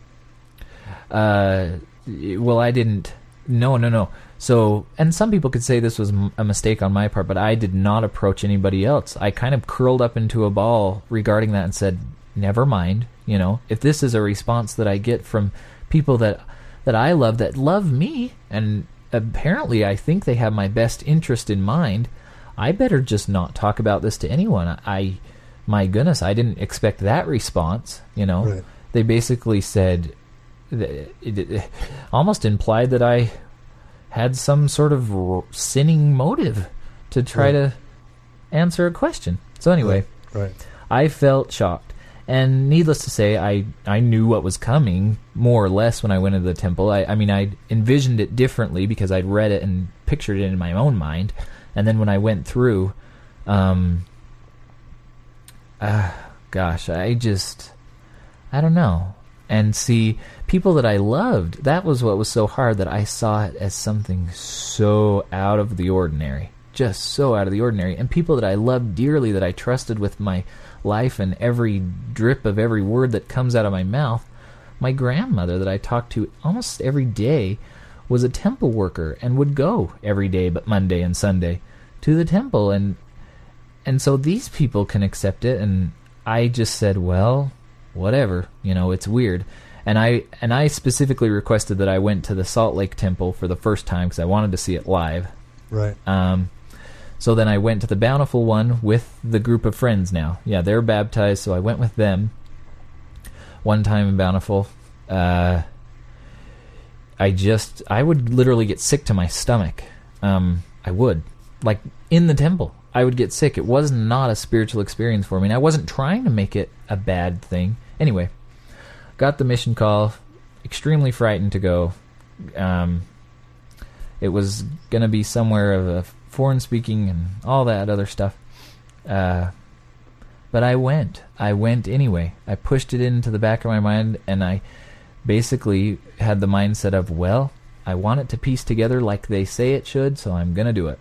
uh, well, I didn't. No, no, no. So, and some people could say this was a mistake on my part, but I did not approach anybody else. I kind of curled up into a ball regarding that and said, "Never mind." You know, if this is a response that I get from people that that I love, that love me, and apparently I think they have my best interest in mind, I better just not talk about this to anyone. I, my goodness, I didn't expect that response. You know, Right. they basically said it, almost implied that I had some sort of r- sinning motive to try Right. to answer a question. So anyway, Right. I felt shocked. And needless to say, I, I knew what was coming more or less when I went into the temple. I, I mean, I envisioned it differently because I'd read it and pictured it in my own mind. And then when I went through, um, uh, gosh, I just, I don't know. And see, people that I loved, that was what was so hard that I saw it as something so out of the ordinary. Just so out of the ordinary. And people that I loved dearly, that I trusted with my life and every drip of every word that comes out of my mouth. My grandmother, that I talked to almost every day, was a temple worker and would go every day but Monday and Sunday to the temple. And and so these people can accept it and i just said well whatever you know it's weird and i and i specifically requested that i went to the salt lake temple for the first time because i wanted to see it live Right. um, so then i went to the bountiful one with the group of friends now. Yeah they're baptized so i went with them one time in bountiful. Uh, i just i would literally get sick to my stomach. Um, i would. Like in the temple i would get sick. It was not a spiritual experience for me and i wasn't trying to make it a bad thing. Anyway got the mission call extremely frightened to go. Um, it was going to be somewhere of a foreign speaking and all that other stuff uh, but i went i went anyway i pushed it into the back of my mind and i basically had the mindset of well I want it to piece together like they say it should, so I'm gonna do it.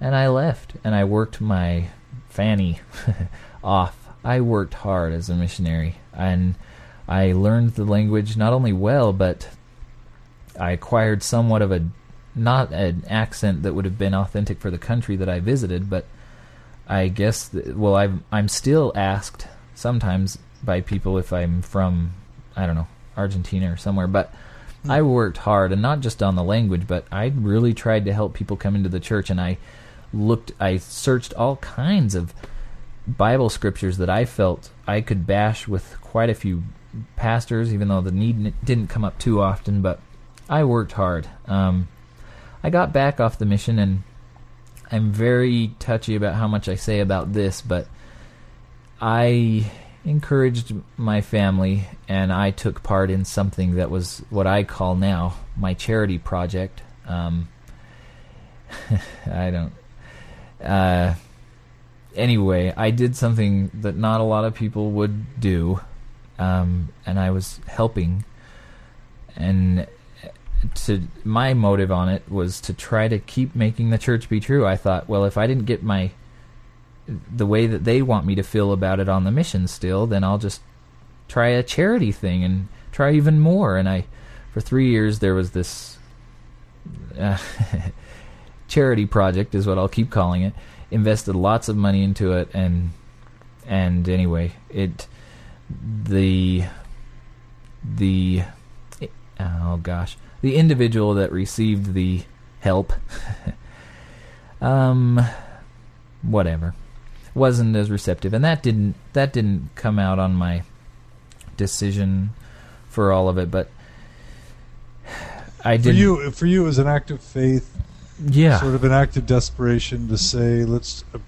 And I left, and I worked my fanny (laughs) off. I worked hard as a missionary, and I learned the language not only well, but I acquired somewhat of a not an accent that would have been authentic for the country that I visited, but I guess th- well I'm I'm still asked sometimes by people if I'm from I don't know Argentina or somewhere, but I worked hard and not just on the language, but I really tried to help people come into the church and I looked I searched all kinds of Bible scriptures that I felt I could bash with quite a few pastors, even though the need didn't come up too often. But I worked hard. Um, I got back off the mission, and I'm very touchy about how much I say about this, but I encouraged my family, and I took part in something that was what I call now my charity project. Um, (laughs) I don't. Uh, anyway, I did something that not a lot of people would do, um, and I was helping. And to my motive on it was to try to keep making the church be true. I thought, well, if I didn't get my the way that they want me to feel about it on the mission still, then I'll just try a charity thing and try even more. And I, for three years, there was this uh, (laughs) charity project, is what I'll keep calling it. Invested lots of money into it, and and anyway, it the the oh gosh, the individual that received the help, (laughs) um, whatever, wasn't as receptive, and that didn't that didn't come out on my decision for all of it, but I did. For you, for you, it was an act of faith, yeah, sort of an act of desperation to say, let's uh,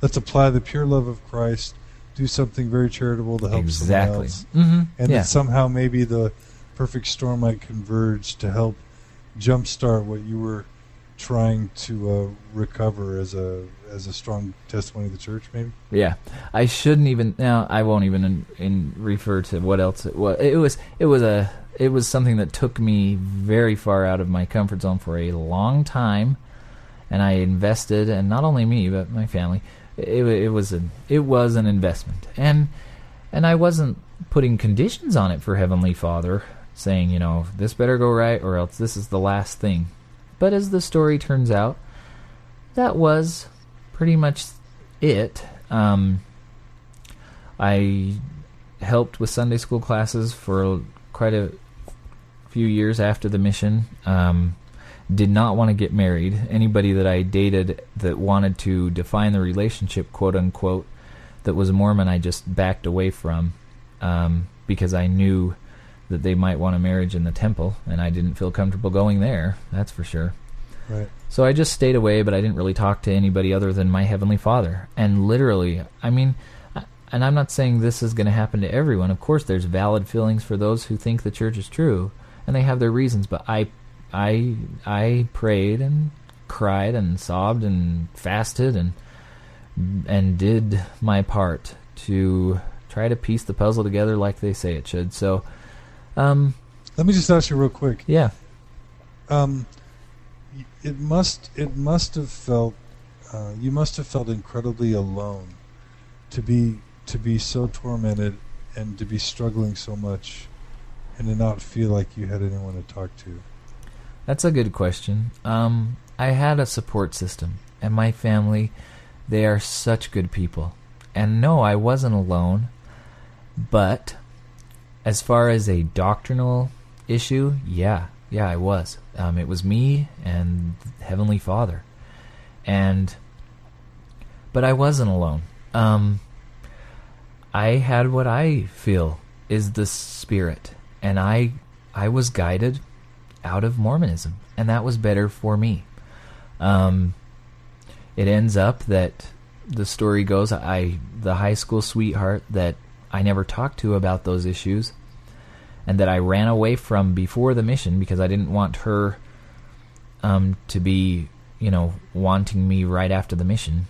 let's apply the pure love of Christ, do something very charitable to help exactly. someone else, hmm and yeah. somehow maybe the perfect storm might converge to help jumpstart what you were trying to uh, recover as a as a strong testimony of the church, maybe. Yeah, I shouldn't even. Now I won't even in, in refer to what else it was. It was. It was a. It was something that took me very far out of my comfort zone for a long time, and I invested, and not only me but my family. It, it was an. It was an investment, and and I wasn't putting conditions on it for Heavenly Father, saying you know this better go right or else this is the last thing. But as the story turns out, that was pretty much it. Um, I helped with Sunday school classes for quite a few years after the mission. Um, did not want to get married. Anybody that I dated that wanted to define the relationship, quote unquote, that was Mormon, I just backed away from um, because I knew that they might want a marriage in the temple, and I didn't feel comfortable going there. That's for sure. Right. So I just stayed away, but I didn't really talk to anybody other than my heavenly Father. And literally, I mean, and I'm not saying this is going to happen to everyone. Of course, there's valid feelings for those who think the church is true, and they have their reasons. But I, I, I prayed and cried and sobbed and fasted and and did my part to try to piece the puzzle together like they say it should. So, um, Let me just ask you real quick. yeah, Um, it must it must have felt uh, you must have felt incredibly alone to be to be so tormented and to be struggling so much and to not feel like you had anyone to talk to. That's a good question. Um, I had a support system, and my family, they are such good people. And no, I wasn't alone. But as far as a doctrinal issue, yeah, yeah, I was. Um, it was me and Heavenly Father, and but I wasn't alone. Um, I had what I feel is the Spirit, and I I was guided out of Mormonism, and that was better for me. Um, it ends up that the story goes I the high school sweetheart that I never talked to about those issues, and that I ran away from before the mission because I didn't want her um, to be you know wanting me right after the mission.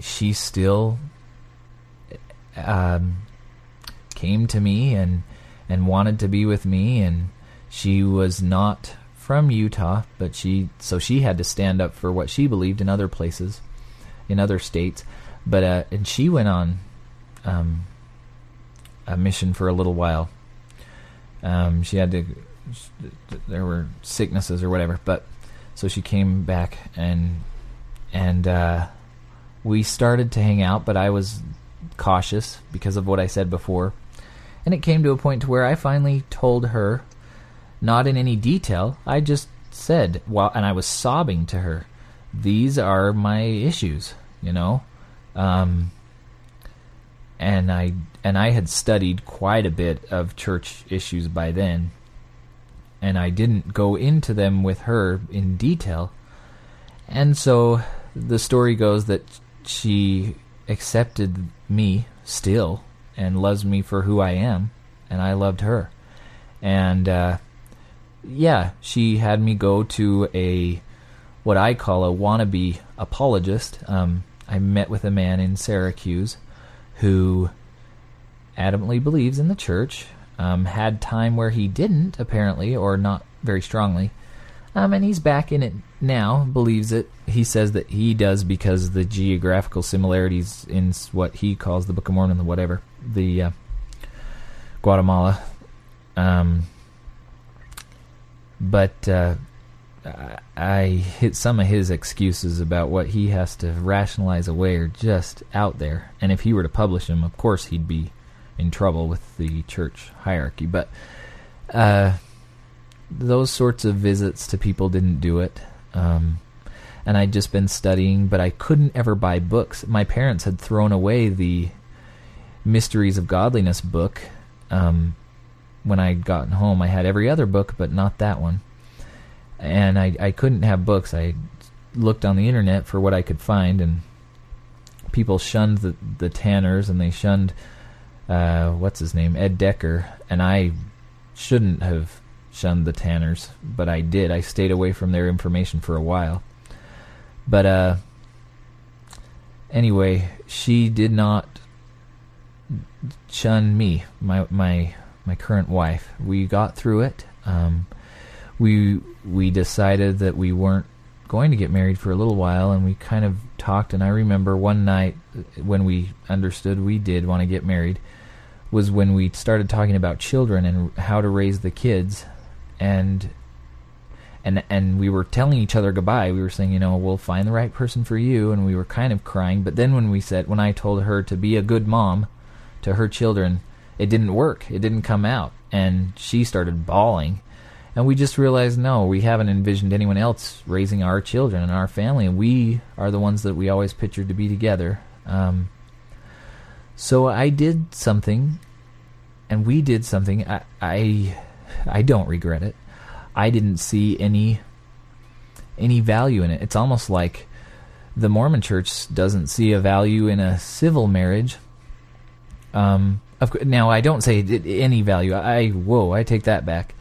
She still um, came to me and and wanted to be with me and she was not from Utah, but she so she had to stand up for what she believed in other places, in other states. But uh, and she went on um, a mission for a little while. Um, she had to. There were sicknesses or whatever, but so she came back and and uh, we started to hang out. But I was cautious because of what I said before, and it came to a point to where I finally told her not in any detail. I just said, well, and I was sobbing to her, these are my issues, you know? Um, and I and I had studied quite a bit of church issues by then, and I didn't go into them with her in detail. And so the story goes that she accepted me still and loves me for who I am, and I loved her. And uh, yeah, she had me go to a what I call a wannabe apologist. Um, I met with a man in Syracuse who adamantly believes in the church. Um, had time where he didn't, apparently, or not very strongly. Um, and he's back in it now, believes it. He says that he does because the geographical similarities in what he calls the Book of Mormon, the whatever, the uh, Guatemala. Um, but uh, I hit some of his excuses about what he has to rationalize away are just out there. And if he were to publish them, of course he'd be in trouble with the church hierarchy. But uh, those sorts of visits to people didn't do it. Um, and I'd just been studying, but I couldn't ever buy books. My parents had thrown away the Mysteries of Godliness book. Um, when I'd gotten home. I had every other book, but not that one. And I, I couldn't have books. I looked on the internet for what I could find, and people shunned the, the Tanners, and they shunned, uh, what's his name, Ed Decker. And I shouldn't have shunned the Tanners, but I did. I stayed away from their information for a while. But, uh, anyway, she did not shun me, my my my current wife. We got through it. Um, we we decided that we weren't going to get married for a little while, and we kind of talked. And I remember one night uh, when we understood we did want to get married was when we started talking about children and how to raise the kids, and and and we were telling each other goodbye. We were saying, you know, we'll find the right person for you, and we were kind of crying. But then when we said, when I told her to be a good mom to her children it didn't work. It didn't come out. And she started bawling. And we just realized no, we haven't envisioned anyone else raising our children and our family. And we are the ones that we always pictured to be together. Um, so I did something, and we did something. I, I, I don't regret it. I didn't see any any value in it. It's almost like the Mormon Church doesn't see a value in a civil marriage. Um, of now, I don't say any value. I whoa, I take that back.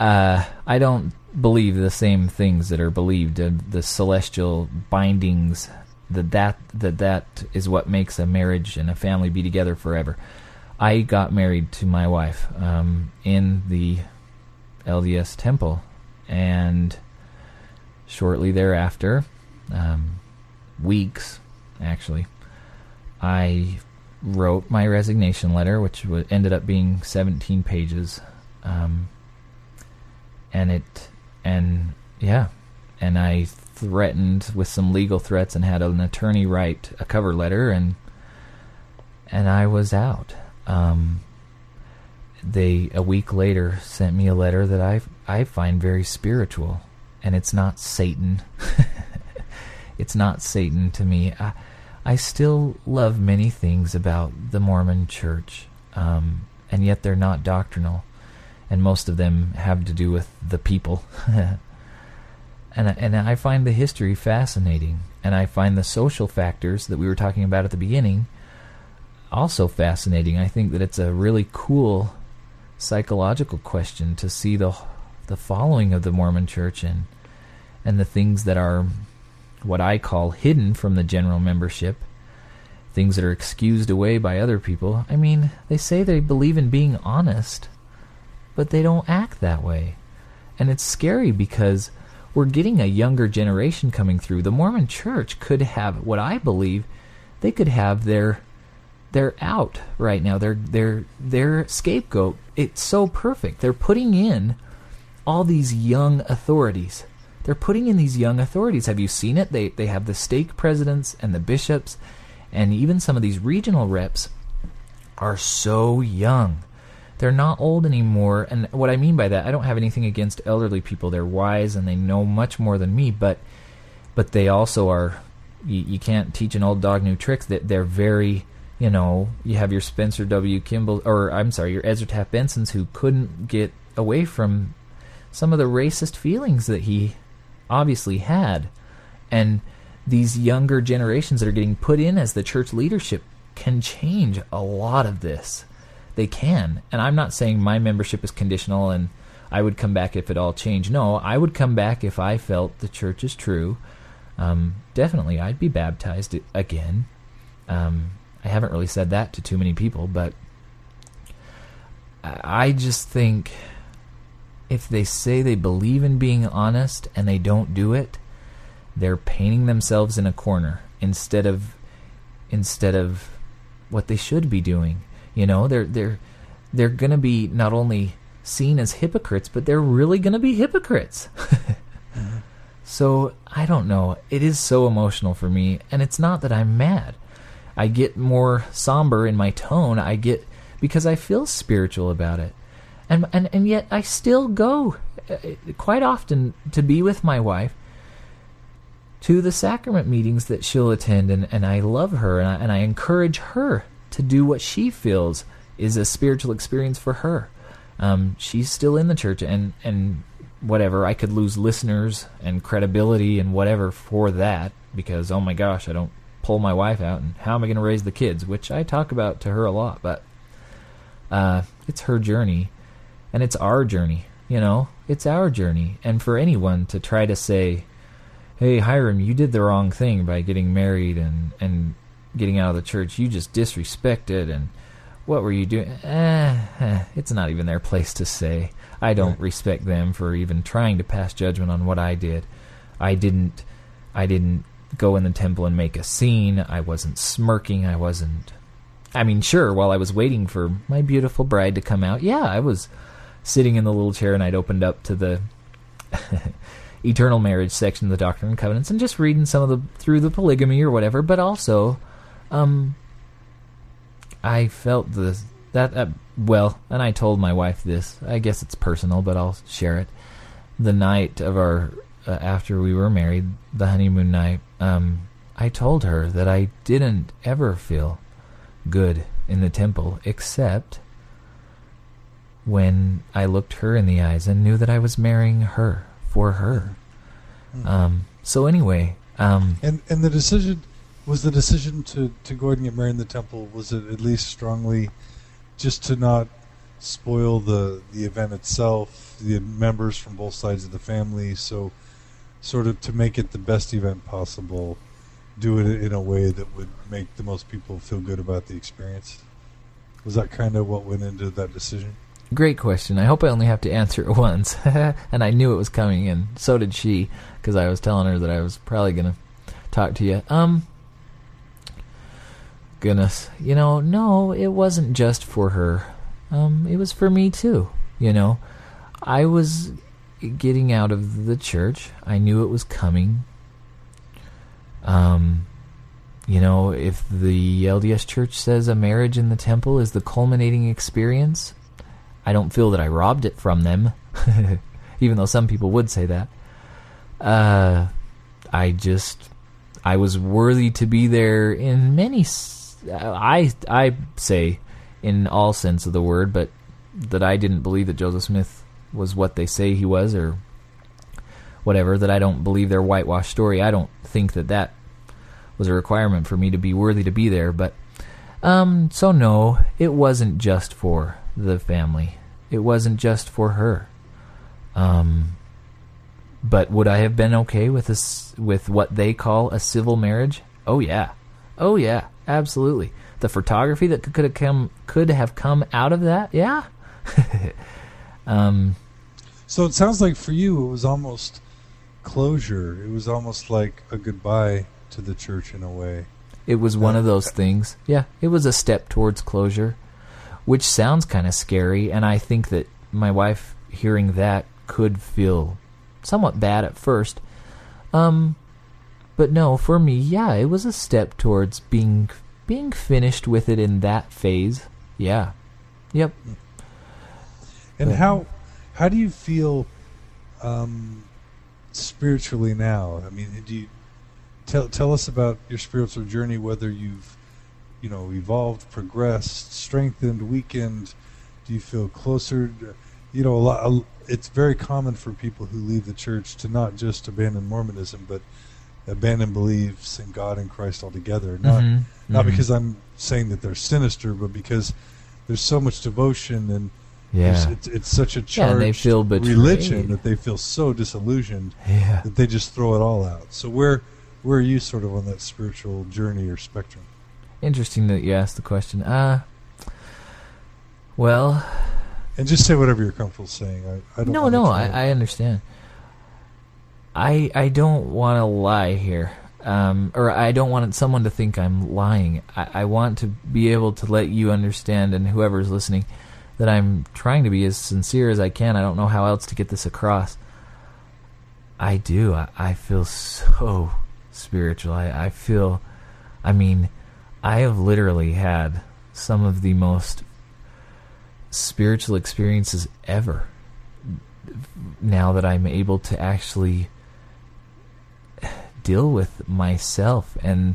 Uh, I don't believe the same things that are believed. Uh, the celestial bindings that that that that is what makes a marriage and a family be together forever. I got married to my wife um, in the LDS temple, and shortly thereafter, um, weeks actually, I wrote my resignation letter, which ended up being 17 pages, um, and it and yeah, and I threatened with some legal threats and had an attorney write a cover letter, and and I was out. Um, they a week later sent me a letter that I I find very spiritual, and it's not Satan. (laughs) it's not Satan to me. I, I still love many things about the Mormon Church, um, and yet they're not doctrinal, and most of them have to do with the people. (laughs) and and I find the history fascinating, and I find the social factors that we were talking about at the beginning also fascinating. I think that it's a really cool psychological question to see the the following of the Mormon Church and and the things that are what I call hidden from the general membership, things that are excused away by other people. I mean, they say they believe in being honest, but they don't act that way. And it's scary because we're getting a younger generation coming through. The Mormon church could have what I believe they could have their they're out right now. They're they're their scapegoat. It's so perfect. They're putting in all these young authorities. They're putting in these young authorities. Have you seen it? They they have the stake presidents and the bishops and even some of these regional reps are so young. They're not old anymore. And what I mean by that, I don't have anything against elderly people. They're wise and they know much more than me, but but they also are you, you can't teach an old dog new tricks. That they're very you know, you have your Spencer W. Kimball, or I'm sorry, your Ezra Taft Bensons, who couldn't get away from some of the racist feelings that he obviously had. And these younger generations that are getting put in as the church leadership can change a lot of this. They can. And I'm not saying my membership is conditional and I would come back if it all changed. No, I would come back if I felt the church is true. Um, definitely, I'd be baptized again. Um, I haven't really said that to too many people, but I just think if they say they believe in being honest and they don't do it, they're painting themselves in a corner instead of instead of what they should be doing. You know, they're they're they're going to be not only seen as hypocrites, but they're really going to be hypocrites. mm-hmm. (laughs) So, I don't know. It is so emotional for me, and it's not that I'm mad. I get more somber in my tone. I get because I feel spiritual about it. And and and yet I still go uh, quite often to be with my wife to the sacrament meetings that she'll attend and, and I love her and I, and I encourage her to do what she feels is a spiritual experience for her. Um, she's still in the church and and whatever I could lose listeners and credibility and whatever for that because oh my gosh I don't pull my wife out and how am I going to raise the kids, which I talk about to her a lot, but uh, it's her journey and it's our journey, you know, it's our journey. And for anyone to try to say, hey, Hyrum, you did the wrong thing by getting married and, and getting out of the church, you just disrespected and what were you doing? Eh, eh, it's not even their place to say. I don't right. respect them for even trying to pass judgment on what I did. I didn't I didn't go in the temple and make a scene. I wasn't smirking. I wasn't. I mean, sure, while I was waiting for my beautiful bride to come out, yeah, I was sitting in the little chair and I'd opened up to the (laughs) eternal marriage section of the Doctrine and Covenants and just reading some of the through the polygamy or whatever. But also, um, I felt the that uh, well, and I told my wife this. I guess it's personal, but I'll share it. The night of our uh, after we were married, the honeymoon night, um, I told her that I didn't ever feel good in the temple except when I looked her in the eyes and knew that I was marrying her for her. Mm-hmm. Um, so anyway, um, and and the decision was the decision to to go ahead and get married in the temple. Was it at least strongly just to not spoil the the event itself, the members from both sides of the family, so sort of to make it the best event possible, do it in a way that would make the most people feel good about the experience? Was that kind of what went into that decision? Great question. I hope I only have to answer it (laughs) once. (laughs) and I knew it was coming, and so did she, because I was telling her that I was probably going to talk to you. Um, goodness. You know, no, it wasn't just for her. Um, it was for me too. You know, I was getting out of the church. I knew it was coming. Um, you know, if the LDS Church says a marriage in the temple is the culminating experience, I don't feel that I robbed it from them, (laughs) even though some people would say that. Uh, I just, I was worthy to be there in many. I I say, in all sense of the word, but that I didn't believe that Joseph Smith was what they say he was or whatever that I don't believe their whitewash story. I don't think that that was a requirement for me to be worthy to be there, but um so no, it wasn't just for the family. It wasn't just for her. Um but would I have been okay with this with what they call a civil marriage? Oh yeah. Oh yeah, absolutely. The photography that could have come could have come out of that? Yeah. (laughs) Um, So it sounds like for you, it was almost closure. It was almost like a goodbye to the church in a way. It was one of those things. Yeah, it was a step towards closure, which sounds kind of scary. And I think that my wife hearing that could feel somewhat bad at first. Um, but no, for me, yeah, it was a step towards being being finished with it in that phase. Yeah, yep. And But- how how do you feel um, spiritually now? I mean, do you tell tell us about your spiritual journey? Whether you've you know evolved, progressed, strengthened, weakened. Do you feel closer? You know, a lot. It's very common for people who leave the church to not just abandon Mormonism, but abandon beliefs in God and Christ altogether. Not Mhm, not mhm. because I'm saying that they're sinister, but because there's so much devotion and yeah, it's, it's such a Yeah, they charged feel betrayed. religion that they feel so disillusioned yeah. that they just throw it all out. So where where are you sort of on that spiritual journey or spectrum? Interesting that you asked the question. Uh well, And just say whatever you're comfortable saying. I, I don't. no, no, I, I understand. I I don't want to lie here, um, or I don't want someone to think I'm lying. I, I want to be able to let you understand, and whoever's listening, that I'm trying to be as sincere as I can. I don't know how else to get this across. I do. I, I feel so spiritual. I, I feel. I mean, I have literally had some of the most spiritual experiences ever now that I'm able to actually deal with myself and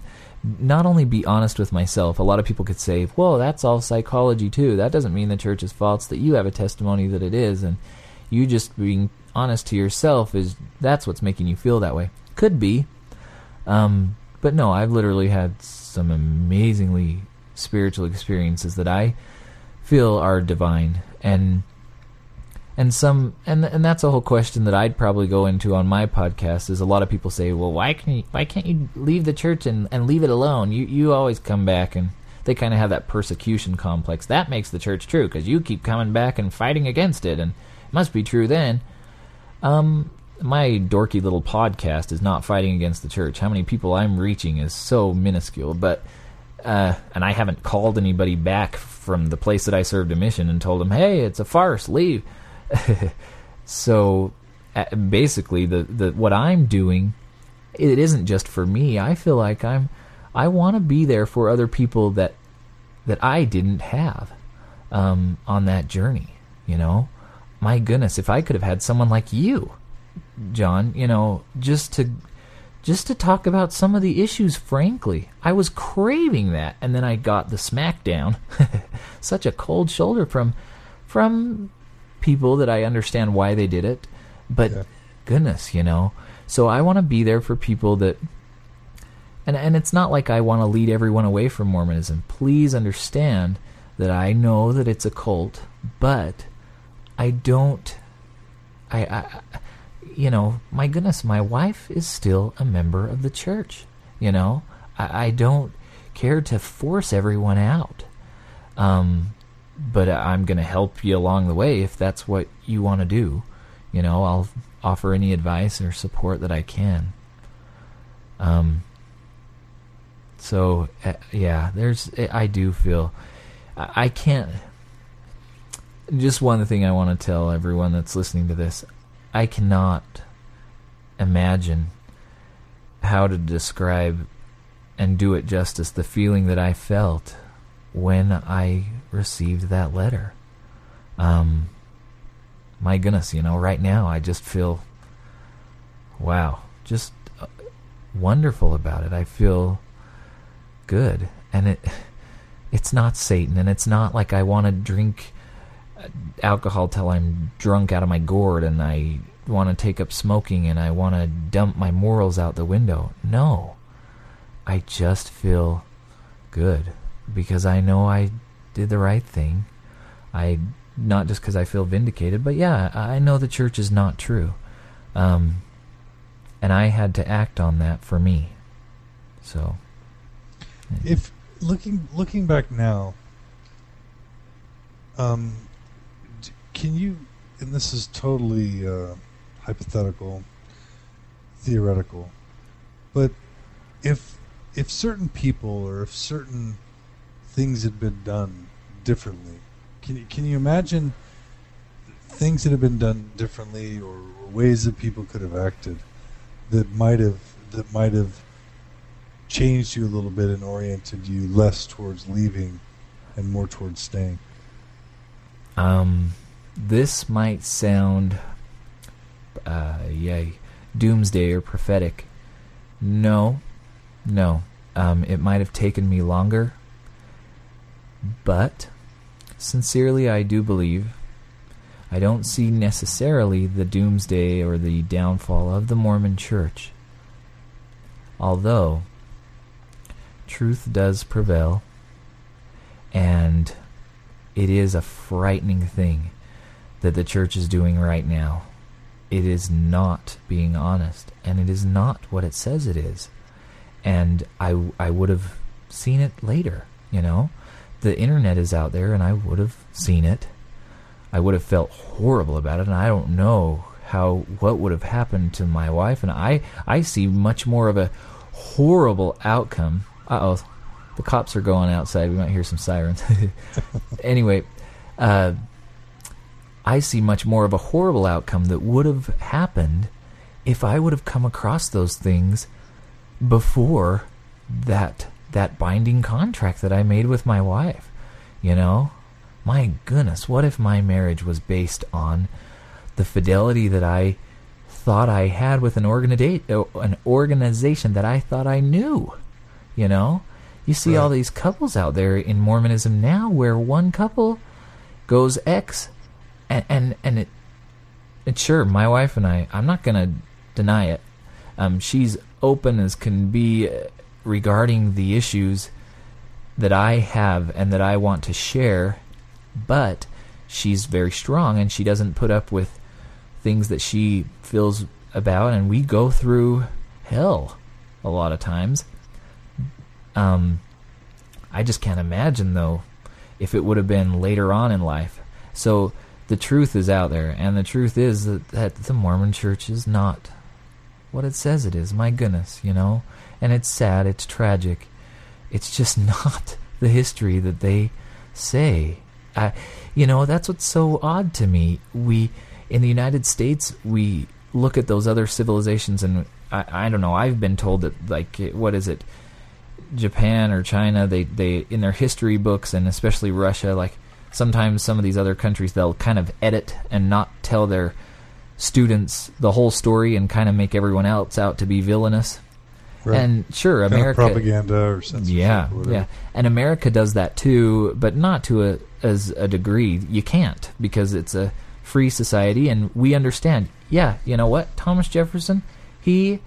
not only be honest with myself. A lot of people could say, "Well, that's all psychology too. That doesn't mean the church is false. That you have a testimony that it is, and you just being honest to yourself is that's what's making you feel that way." Could be, um, but no. I've literally had some amazingly spiritual experiences that I feel are divine and and some and and that's a whole question that I'd probably go into on my podcast is a lot of people say well why can you why can't you leave the church and and leave it alone? You you always come back and they kind of have that persecution complex. That makes the church true because you keep coming back and fighting against it and it must be true then. Um my dorky little podcast is not fighting against the church. How many people I'm reaching is so minuscule but uh, and I haven't called anybody back from the place that I served a mission and told them, "Hey, it's a farce, leave." (laughs) so, basically, the the what I'm doing, it isn't just for me. I feel like I'm, I want to be there for other people that that I didn't have um, on that journey. You know, my goodness, if I could have had someone like you, John, you know, just to just to talk about some of the issues frankly. I was craving that and then I got the smackdown. (laughs) Such a cold shoulder from from people that I understand why they did it, but Yeah. goodness, you know. So I want to be there for people that and and it's not like I want to lead everyone away from Mormonism. Please understand that I know that it's a cult, but I don't I, I you know, my goodness, my wife is still a member of the church. You know, I, I don't care to force everyone out. Um, but I'm going to help you along the way if that's what you want to do. You know, I'll offer any advice or support that I can. Um, so uh, yeah, there's I do feel I, I can't. Just one thing I want to tell everyone that's listening to this, I cannot imagine how to describe and do it justice the feeling that I felt when I received that letter. Um, my goodness, you know, right now I just feel, wow, just uh, wonderful about it. I feel good, and it, (laughs) it's not Satan, and it's not like I want to drink uh, alcohol till I'm drunk out of my gourd, and I want to take up smoking, and I want to dump my morals out the window. No, I just feel good because I know I did the right thing. I not just because I feel vindicated, but yeah, I know the church is not true, um, and I had to act on that for me. So, If looking looking back now, um, can you and this is totally uh, hypothetical, theoretical, but if if certain people or if certain things had been done differently, can you, can you imagine things that have been done differently or, ways that people could have acted that might have that might have changed you a little bit and oriented you less towards leaving and more towards staying? Um, this might sound, uh, yay, doomsday or prophetic. No, no. Um, it might have taken me longer, but sincerely, I do believe. I don't see necessarily the doomsday or the downfall of the Mormon Church. Although, truth does prevail, and it is a frightening thing that the church is doing right now. It is not being honest, and it is not what it says it is. And I, I would have seen it later, you know? The internet is out there, and I would have seen it. I would have felt horrible about it, and I don't know how what would have happened to my wife and I. I see much more of a horrible outcome. Uh oh, the cops are going outside. We might hear some sirens. (laughs) anyway, uh, I see much more of a horrible outcome that would have happened if I would have come across those things before that that binding contract that I made with my wife. You know, my goodness, what if my marriage was based on the fidelity that I thought I had with an, organida- an organization that I thought I knew? You know, you see Right. all these couples out there in Mormonism now where one couple goes X and and, and it and sure, my wife and I, I'm not going to deny it. Um, she's open as can be uh, regarding the issues that I have and that I want to share, but she's very strong and she doesn't put up with things that she feels about, and we go through hell a lot of times. Um, I just can't imagine though if it would have been later on in life. So the truth is out there, and the truth is that, that the Mormon Church is not what it says it is. My goodness, you know, and it's sad, it's tragic. It's just (laughs) not the history that they say. I, you know, that's what's so odd to me. We in the United States, we look at those other civilizations, and I, I don't know. I've been told that, like, what is it? Japan or China, they, they in their history books and especially Russia, like sometimes some of these other countries they'll kind of edit and not tell their students the whole story and kind of make everyone else out to be villainous. Right. And sure, Kind America propaganda or censorship yeah, or yeah, and America does that too, but not to a as a degree. You can't because it's a free society, and we understand. Yeah, you know what? Thomas Jefferson, he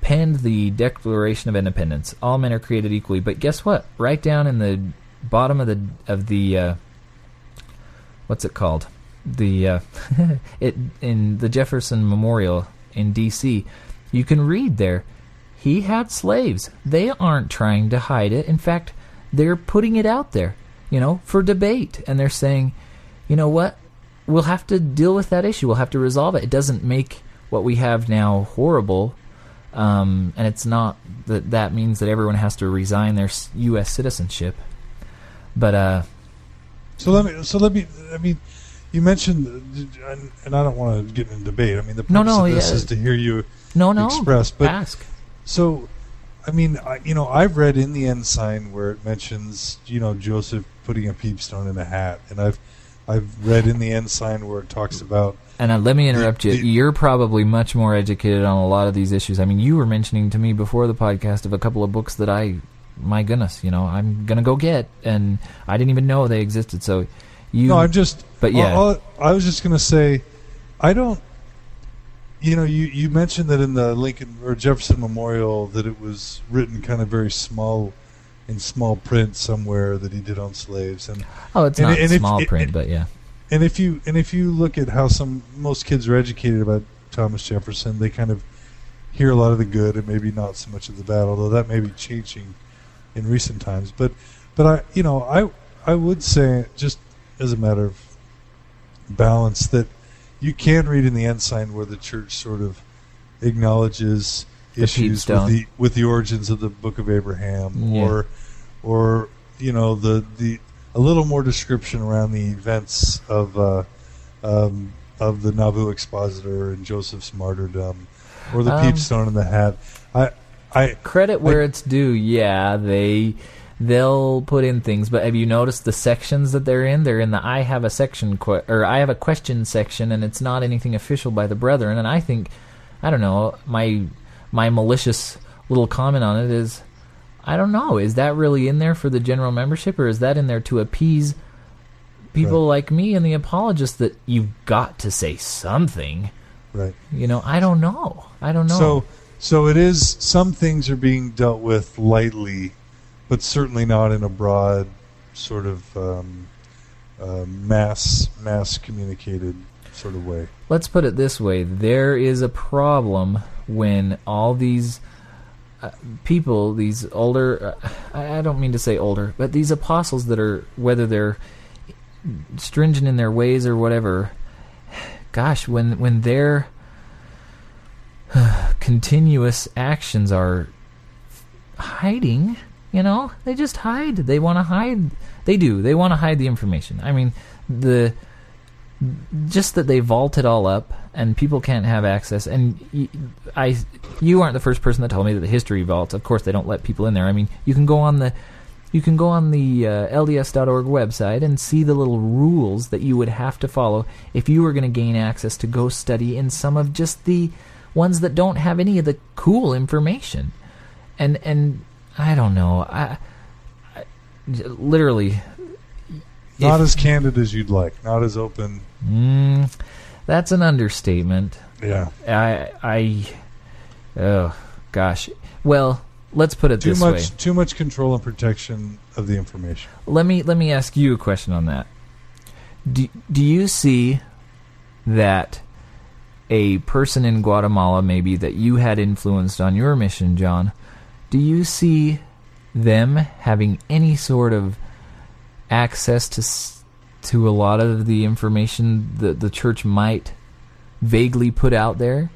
penned the Declaration of Independence. All men are created equally. But guess what? Right down in the bottom of the of the uh, what's it called? The uh, (laughs) it in the Jefferson Memorial in D.C. You can read there. He had slaves. They aren't trying to hide it. In fact, they're putting it out there, you know, for debate. And they're saying, you know what? We'll have to deal with that issue. We'll have to resolve it. It doesn't make what we have now horrible. Um, and it's not that that means that everyone has to resign their U.S. citizenship. But uh, So let me. So let me. I mean, you mentioned, and, and I don't want to get in debate. I mean, the purpose No, no, of this yeah. is to hear you no, no, express. But ask. So, I mean, I, you know, I've read in the ensign where it mentions, you know, Joseph putting a peepstone in a hat, and I've, I've read in the ensign where it talks about. And uh, let me interrupt you. the- You're probably much more educated on a lot of these issues. I mean, you were mentioning to me before the podcast of a couple of books that I, my goodness, you know, I'm gonna go get, and I didn't even know they existed. So, you, no, I'm just. but yeah, all- I was just gonna say, I don't. You know, you, you mentioned that in the Lincoln or Jefferson Memorial that it was written kind of very small, in small print somewhere that he did on slaves, and oh, it's and- not and small it- print, it- but yeah, and if you and if you look at how some most kids are educated about Thomas Jefferson, they kind of hear a lot of the good and maybe not so much of the bad. Although that may be changing in recent times. But but I you know I I would say just as a matter of balance that you can read in the ensign where the church sort of acknowledges The issues with the with the origins of the Book of Abraham, Yeah. or or you know the the a little more description around the events of uh, um, of the Nauvoo expositor and Joseph's martyrdom, or the Um, peepstone in the hat. I I Credit where it's due. Yeah, they they'll put in things, but have you noticed the sections that they're in? They're in the I have a section que- or I have a question section, and it's not anything official by the brethren. And I think, I don't know, my my malicious little comment on it is, I don't know, is that really in there for the general membership, or is that in there to appease people like me and the apologists that you've got to say something? right. You know, I don't know. I don't know. So, so it is. Some things are being dealt with lightly, but certainly not in a broad sort of um, uh, mass mass communicated sort of way. let's put it this way there is a problem when all these uh, people these older uh, I, don't mean to say older but these apostles that are whether they're stringent in their ways or whatever gosh when when their (sighs) continuous actions are hiding you know? They just hide. They want to hide. They do. They want to hide the information. I mean the just that they vault it all up and people can't have access and y- I you aren't the first person that told me that the history vault of course they don't let people in there. I mean you can go on the you can go on the uh, LDS.org website and see the little rules that you would have to follow if you were going to gain access to go study in some of just the ones that don't have any of the cool information. And and I don't know I, I literally Not if- as candid as you'd like. Not as open. Mm, that's an understatement. Yeah. I, I, oh gosh. Well, let's put it Too this much. way. Too much control and protection of the information. Let me let me ask you a question on that. Do do you see that a person in Guatemala, maybe that you had influenced on your mission, John? Do you see them having any sort of access to to a lot of the information that the church might vaguely put out there?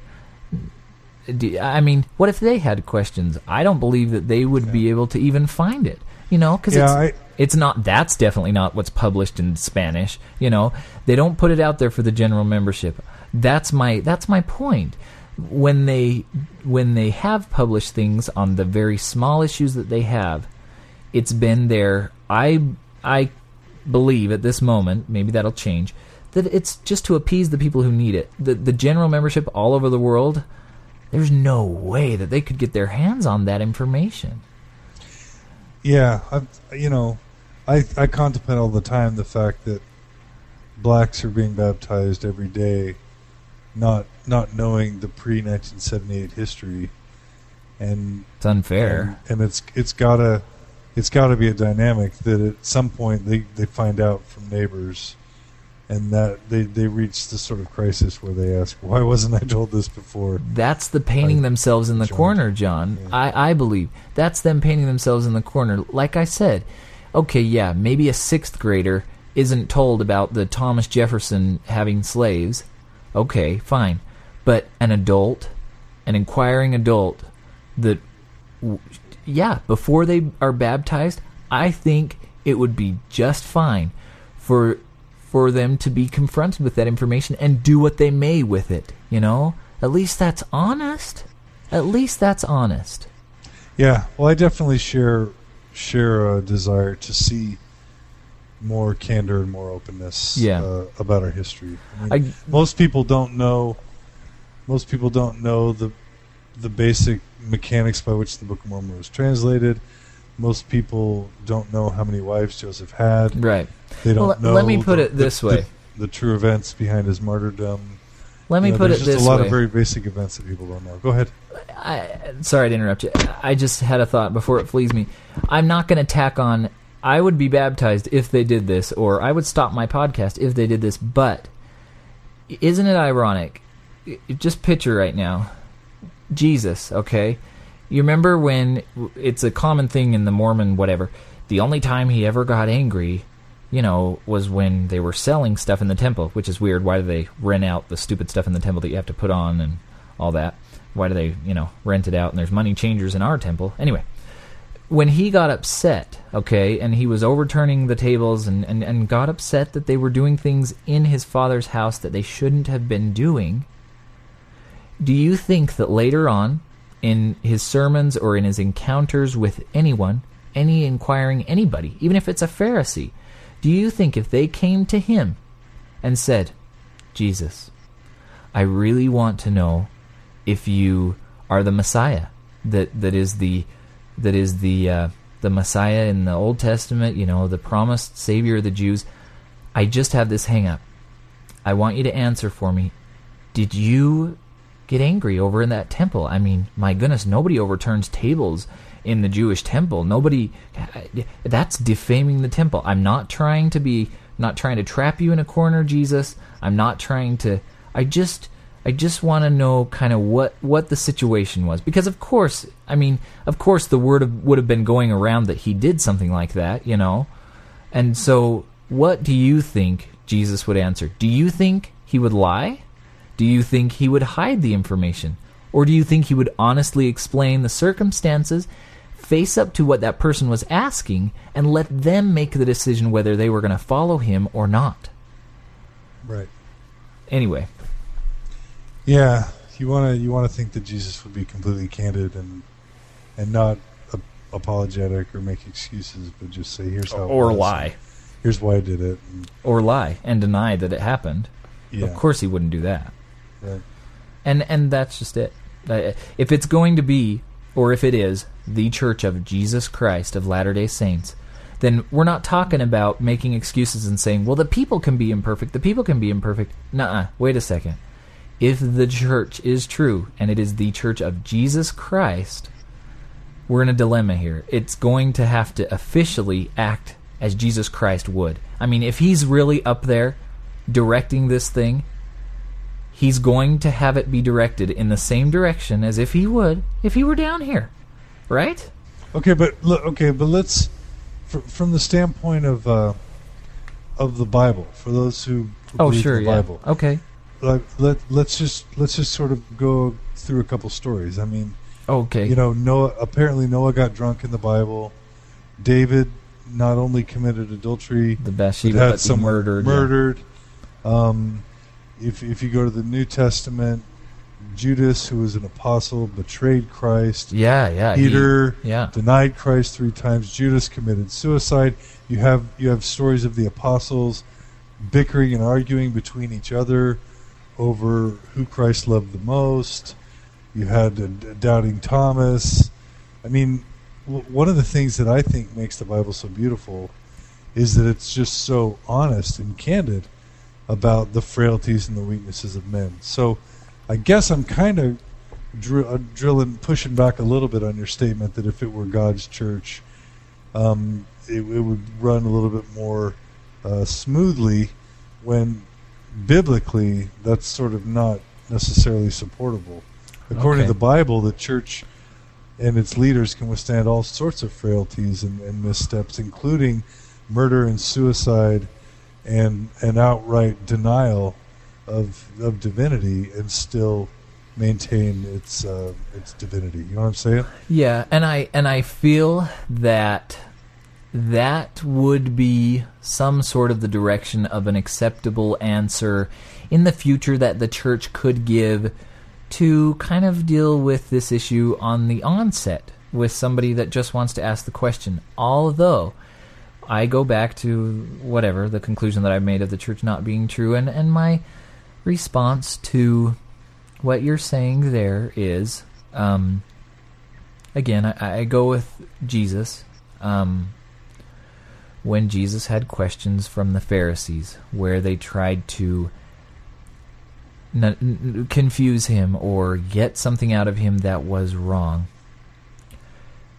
Do, I mean, what if they had questions? I don't believe that they would be able to even find it. You know, because Yeah, it's I- it's not. That's definitely not what's published in Spanish. You know, they don't put it out there for the general membership. That's my that's my point. When they when they have published things on the very small issues that they have, it's been there. I I believe at this moment, maybe that'll change, that it's just to appease the people who need it. The the general membership all over the world, there's no way that they could get their hands on that information. Yeah, I've, you know, I I contemplate all the time the fact that blacks are being baptized every day, not not knowing the pre 1978 history, and It's unfair. and, and it's it's gotta it's gotta be a dynamic that at some point they they find out from neighbors, and that they they reach this sort of crisis where they ask, why wasn't I told this before? That's the painting I themselves in the corner, John. Yeah. I, I believe. That's them painting themselves in the corner. Like I said, okay, yeah, maybe a sixth grader isn't told about the Thomas Jefferson having slaves. Okay, fine. But an adult, an inquiring adult, that, yeah, before they are baptized, I think it would be just fine for for them to be confronted with that information and do what they may with it. You know, at least that's honest. At least that's honest. Yeah, well, I definitely share share a desire to see more candor and more openness Yeah. uh, about our history. I mean, I most people don't know. Most people don't know the the basic mechanics by which the Book of Mormon was translated. Most people don't know how many wives Joseph had. right. They don't Well, know. let me put the- it this the- way. The, the true events behind his martyrdom. Let me You know, put it there's this just a lot way. of very basic events that people don't know. Go ahead. I, sorry to interrupt you. I just had a thought before it flees me. I'm not going to tack on. I would be baptized if they did this, or I would stop my podcast if they did this. But isn't it ironic? Just picture right now, Jesus. Okay, you remember when it's a common thing in the Mormon whatever. The only time he ever got angry you know, was when they were selling stuff in the temple, which is weird. Why do they rent out the stupid stuff in the temple that you have to put on and all that? Why do they, you know, rent it out and there's money changers in our temple? Anyway, when he got upset, okay, and he was overturning the tables and, and, and got upset that they were doing things in his father's house that they shouldn't have been doing, do you think that later on, in his sermons or in his encounters with anyone, any inquiring anybody, even if it's a Pharisee, do you think if they came to him and said, Jesus, I really want to know if you are the Messiah that that is the that is the uh, the Messiah in the Old Testament, you know, the promised Savior of the Jews. I just have this hang up. I want you to answer for me. Did you get angry over in that temple? I mean, my goodness, nobody overturns tables in the Jewish temple. Nobody that's defaming the temple. I'm not trying to be not trying to trap you in a corner, Jesus. I'm not trying to I just I just want to know kind of what what the situation was because of course, I mean, of course the word of, would have been going around that he did something like that, you know. And so what do you think Jesus would answer? Do you think he would lie? Do you think he would hide the information? Or do you think he would honestly explain the circumstances, face up to what that person was asking, and let them make the decision whether they were going to follow him or not? Right. Anyway, Yeah, you want to you want to think that Jesus would be completely candid and and not a- apologetic or make excuses, but just say, "Here's how." it or lie, Here's why I did it. And, or lie and deny that it happened. yeah. Of course, he wouldn't do that. And and that's just it. Uh, If it's going to be, or if it is, the Church of Jesus Christ of Latter Day Saints, then we're not talking about making excuses and saying, "Well, the people can be imperfect. The people can be imperfect." Nuh-uh. Wait a second. If the church is true and it is the Church of Jesus Christ, we're in a dilemma here. It's going to have to officially act as Jesus Christ would. I mean, if he's really up there directing this thing, he's going to have it be directed in the same direction as if he would if he were down here. Right? Okay, but look, okay, but let's fr- from the standpoint of uh, of the Bible for those who, who Oh, believe sure, the yeah. Bible. Okay. Like, let let's just let's just sort of go through a couple stories. I mean, Okay. you know, Noah apparently Noah got drunk in the Bible. David not only committed adultery, the but Bathsheba had that he someone murdered. yeah. Murdered. Um, if if you go to the New Testament, Judas, who was an apostle, betrayed Christ. Yeah, yeah. he- Peter yeah. denied Christ three times. Judas committed suicide. You have you have stories of the apostles bickering and arguing between each other over who Christ loved the most. You had uh, d- doubting Thomas. I mean, w- one of the things that I think makes the Bible so beautiful is that it's just so honest and candid about the frailties and the weaknesses of men. So, I guess I'm kind of dr- uh, drilling, pushing back a little bit on your statement that if it were God's church, um, it, it would run a little bit more uh, smoothly. When biblically, that's sort of not necessarily supportable. According Okay. to the Bible, the church and its leaders can withstand all sorts of frailties and, and missteps, including murder and suicide and an outright denial of of divinity, and still maintain its uh, its divinity. You know what I'm saying? Yeah, and I and I feel that that would be some sort of the direction of an acceptable answer in the future that the church could give to kind of deal with this issue on the onset with somebody that just wants to ask the question. Although I go back to whatever the conclusion that I've made of the church not being true and and my response to what you're saying there is um, again, I, I go with Jesus. Um, when Jesus had questions from the Pharisees, where they tried to n- confuse him or get something out of him that was wrong,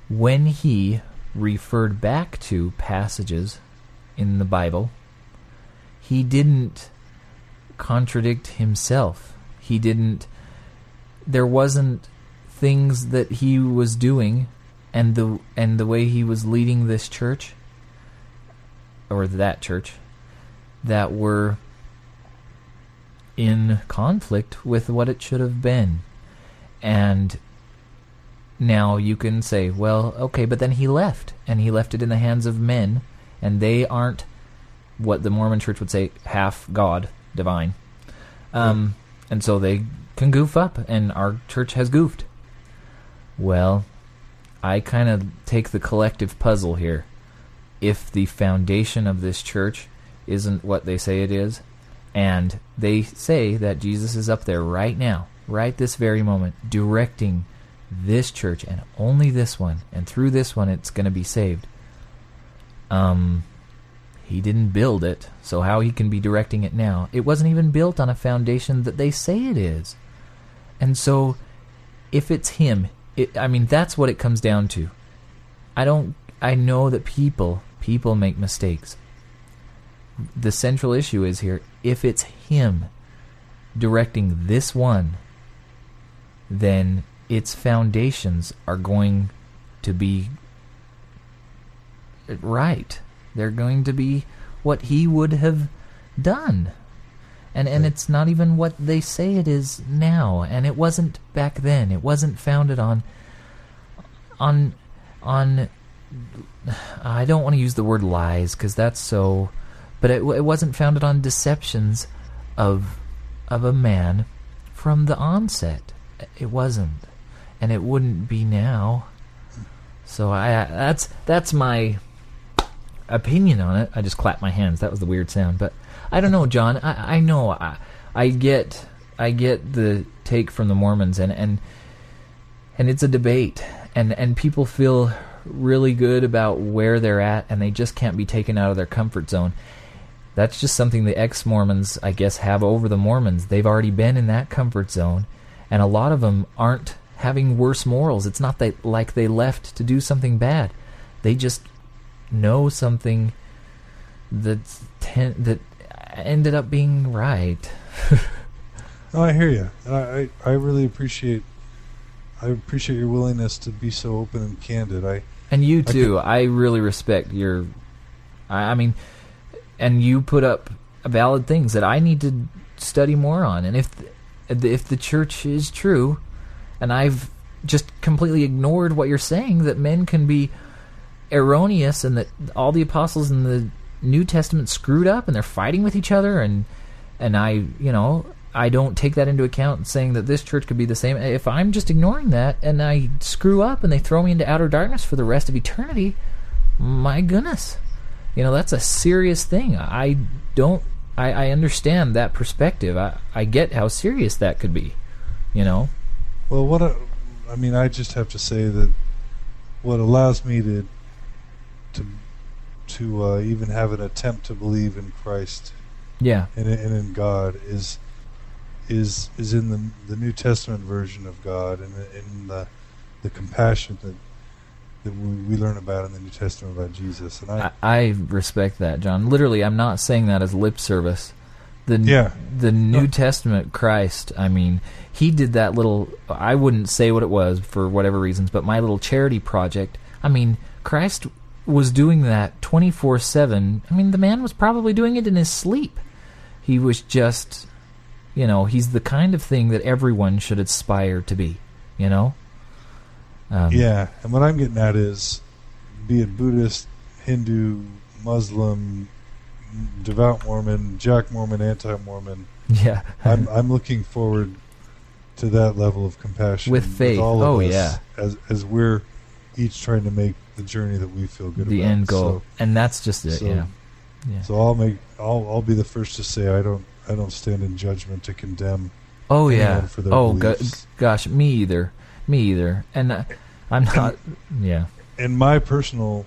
when he referred back to passages in the Bible, he didn't contradict himself. He didn't. There wasn't things that he was doing and the and the way he was leading this church or that church that were in conflict with what it should have been. And now you can say, well, okay, but then he left, and he left it in the hands of men, and they aren't what the Mormon church would say half God, divine. Um, and so they can goof up, and our church has goofed. Well, I kind of take the collective puzzle here. If the foundation of this church isn't what they say it is, and they say that Jesus is up there right now, right this very moment, directing this church and only this one, and through this one it's going to be saved. Um, he didn't build it, so how he can be directing it now? It wasn't even built on a foundation that they say it is. And so, if it's him, it, I mean, that's what it comes down to. I don't, I know that people, people make mistakes. The central issue is here if it's him directing this one, then its foundations are going to be right. They're going to be what he would have done. And and it's not even what they say it is now, and it wasn't back then. It wasn't founded on on on I don't want to use the word lies because that's so but it, it wasn't founded on deceptions of of a man from the onset. It wasn't, and it wouldn't be now. So I uh, that's that's my opinion on it. I just clapped my hands. That was the weird sound, but I don't know, John. I I know I I get I get the take from the Mormons, and and and it's a debate, and and people feel really good about where they're at, and they just can't be taken out of their comfort zone that's just something the ex Mormons, I guess, have over the Mormons. They've already been in that comfort zone, and a lot of them aren't having worse morals. It's not that like they left to do something bad. They just know something that ten- that ended up being right. no, (laughs) oh, I hear you. I, I I really appreciate I appreciate your willingness to be so open and candid. I and you too. I, I really respect your. I, I mean and you put up valid things that I need to study more on. And if if the church is true, and I've just completely ignored what you're saying that men can be erroneous and that all the apostles in the New Testament screwed up and they're fighting with each other and and I, you know, I don't take that into account saying that this church could be the same. If I'm just ignoring that and I screw up and they throw me into outer darkness for the rest of eternity, my goodness. You know, that's a serious thing. I don't. I, I understand that perspective. I, I get how serious that could be. You know. Well, what a, I mean, I just have to say that what allows me to to to uh, even have an attempt to believe in Christ, yeah, and, and in God is is is in the the New Testament version of God and in the the compassion that that we learn about in the New Testament about Jesus. And I, I, I respect that, John. Literally, I'm not saying that as lip service. The yeah. the New no. Testament Christ. I mean, he did that little. I wouldn't say what it was for whatever reasons, but my little charity project. I mean, Christ was doing that 24 seven. I mean, the man was probably doing it in his sleep. He was just, you know, he's the kind of thing that everyone should aspire to be. You know. Um, yeah, and what I'm getting at is, be it Buddhist, Hindu, Muslim, devout Mormon, Jack Mormon, anti-Mormon. Yeah, I'm I'm looking forward to that level of compassion with faith. With all of oh us yeah, as as we're each trying to make the journey that we feel good the about. The end goal, so, and that's just it. So, yeah. yeah. So I'll make I'll I'll be the first to say I don't I don't stand in judgment to condemn. Oh yeah. For their oh go- gosh, me either. Me either. And uh, I'm not. yeah. And my personal,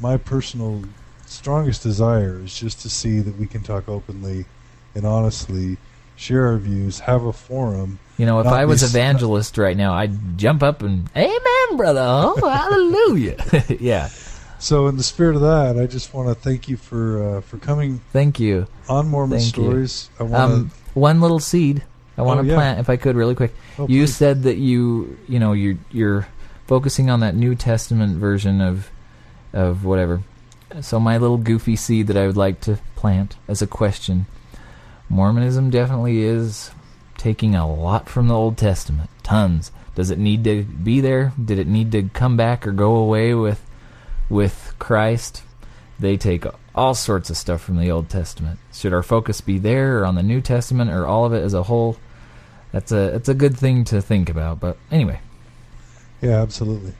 my personal strongest desire is just to see that we can talk openly and honestly, share our views, have a forum. You know, if I was evangelist right now, I'd jump up and Amen, brother. Oh, hallelujah. (laughs) yeah. So, in the spirit of that, I just want to thank you for uh, for coming. Thank you on Mormon thank Stories. You. I want um, one little seed. I want to oh, yeah. plant, if I could, really quick. Oh, you please. said that you, you know, you're you're focusing on that New Testament version of, of whatever. So my little goofy seed that I would like to plant as a question: Mormonism definitely is taking a lot from the Old Testament, tons. Does it need to be there? Did it need to come back or go away with with Christ? They take all sorts of stuff from the Old Testament. Should our focus be there or on the New Testament or all of it as a whole? That's a it's a good thing to think about. But anyway, Yeah, absolutely.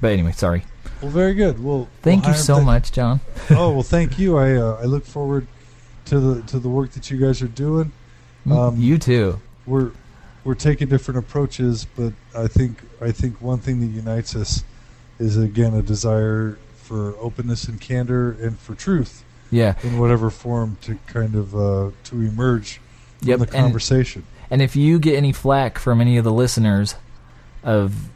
but anyway, sorry. Well, very good. Well, Thank well, you so much, John. (laughs) oh well, thank you. I uh, I look forward to the to the work that you guys are doing. Um, you too. We're we're taking different approaches, but I think I think one thing that unites us is again a desire for openness and candor and for truth Yeah. in whatever form to kind of uh, to emerge from Yep. the And, conversation. and if you get any flack from any of the listeners of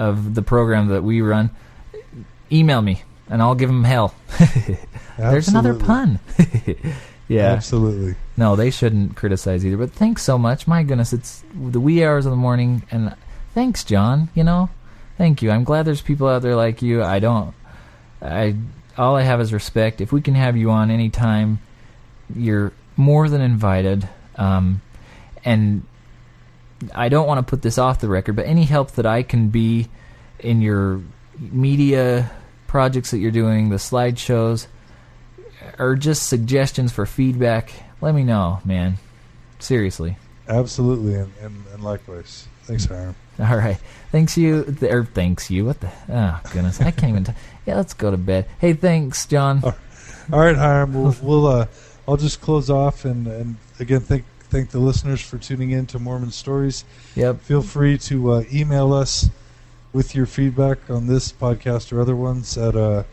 of the program that we run, email me and I'll give them hell. (laughs) There's another pun. (laughs) yeah. Absolutely. No, they shouldn't criticize either. But thanks so much. My goodness, it's the wee hours of the morning, and thanks, John. You know, thank you. I'm glad there's people out there like you. I don't. I all I have is respect. If we can have you on anytime, you're more than invited. Um, and I don't want to put this off the record, but any help that I can be in your media projects that you're doing, the slideshows, or just suggestions for feedback, let me know, man. Seriously. Absolutely, and, and, and likewise. Thanks, Hyrum. All right. Thanks you. Or thanks you. What the? Oh goodness, I can't even. T- (laughs) yeah, let's go to bed. Hey, thanks, John. Oh. All right, Hyrum. We'll, we'll uh, I'll just close off and, and again thank thank the listeners for tuning in to Mormon Stories. Yep. Feel free to uh, email us with your feedback on this podcast or other ones at uh,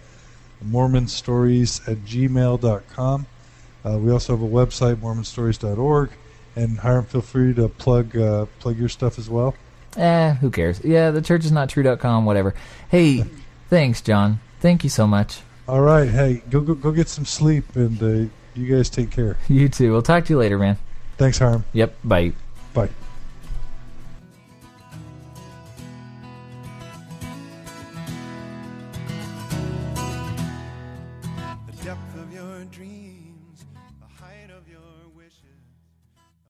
mormonstories at gmail.com. Uh, we also have a website, mormonstories.org. And Hyrum, feel free to plug uh, plug your stuff as well. Eh, who cares? Yeah, the church is not true.com, whatever. Hey, (laughs) thanks, John. Thank you so much. All right, hey, go go, go get some sleep, and uh, you guys take care. (laughs) You too. We'll talk to you later, man. Thanks, Hyrum. Yep. Bye. Bye.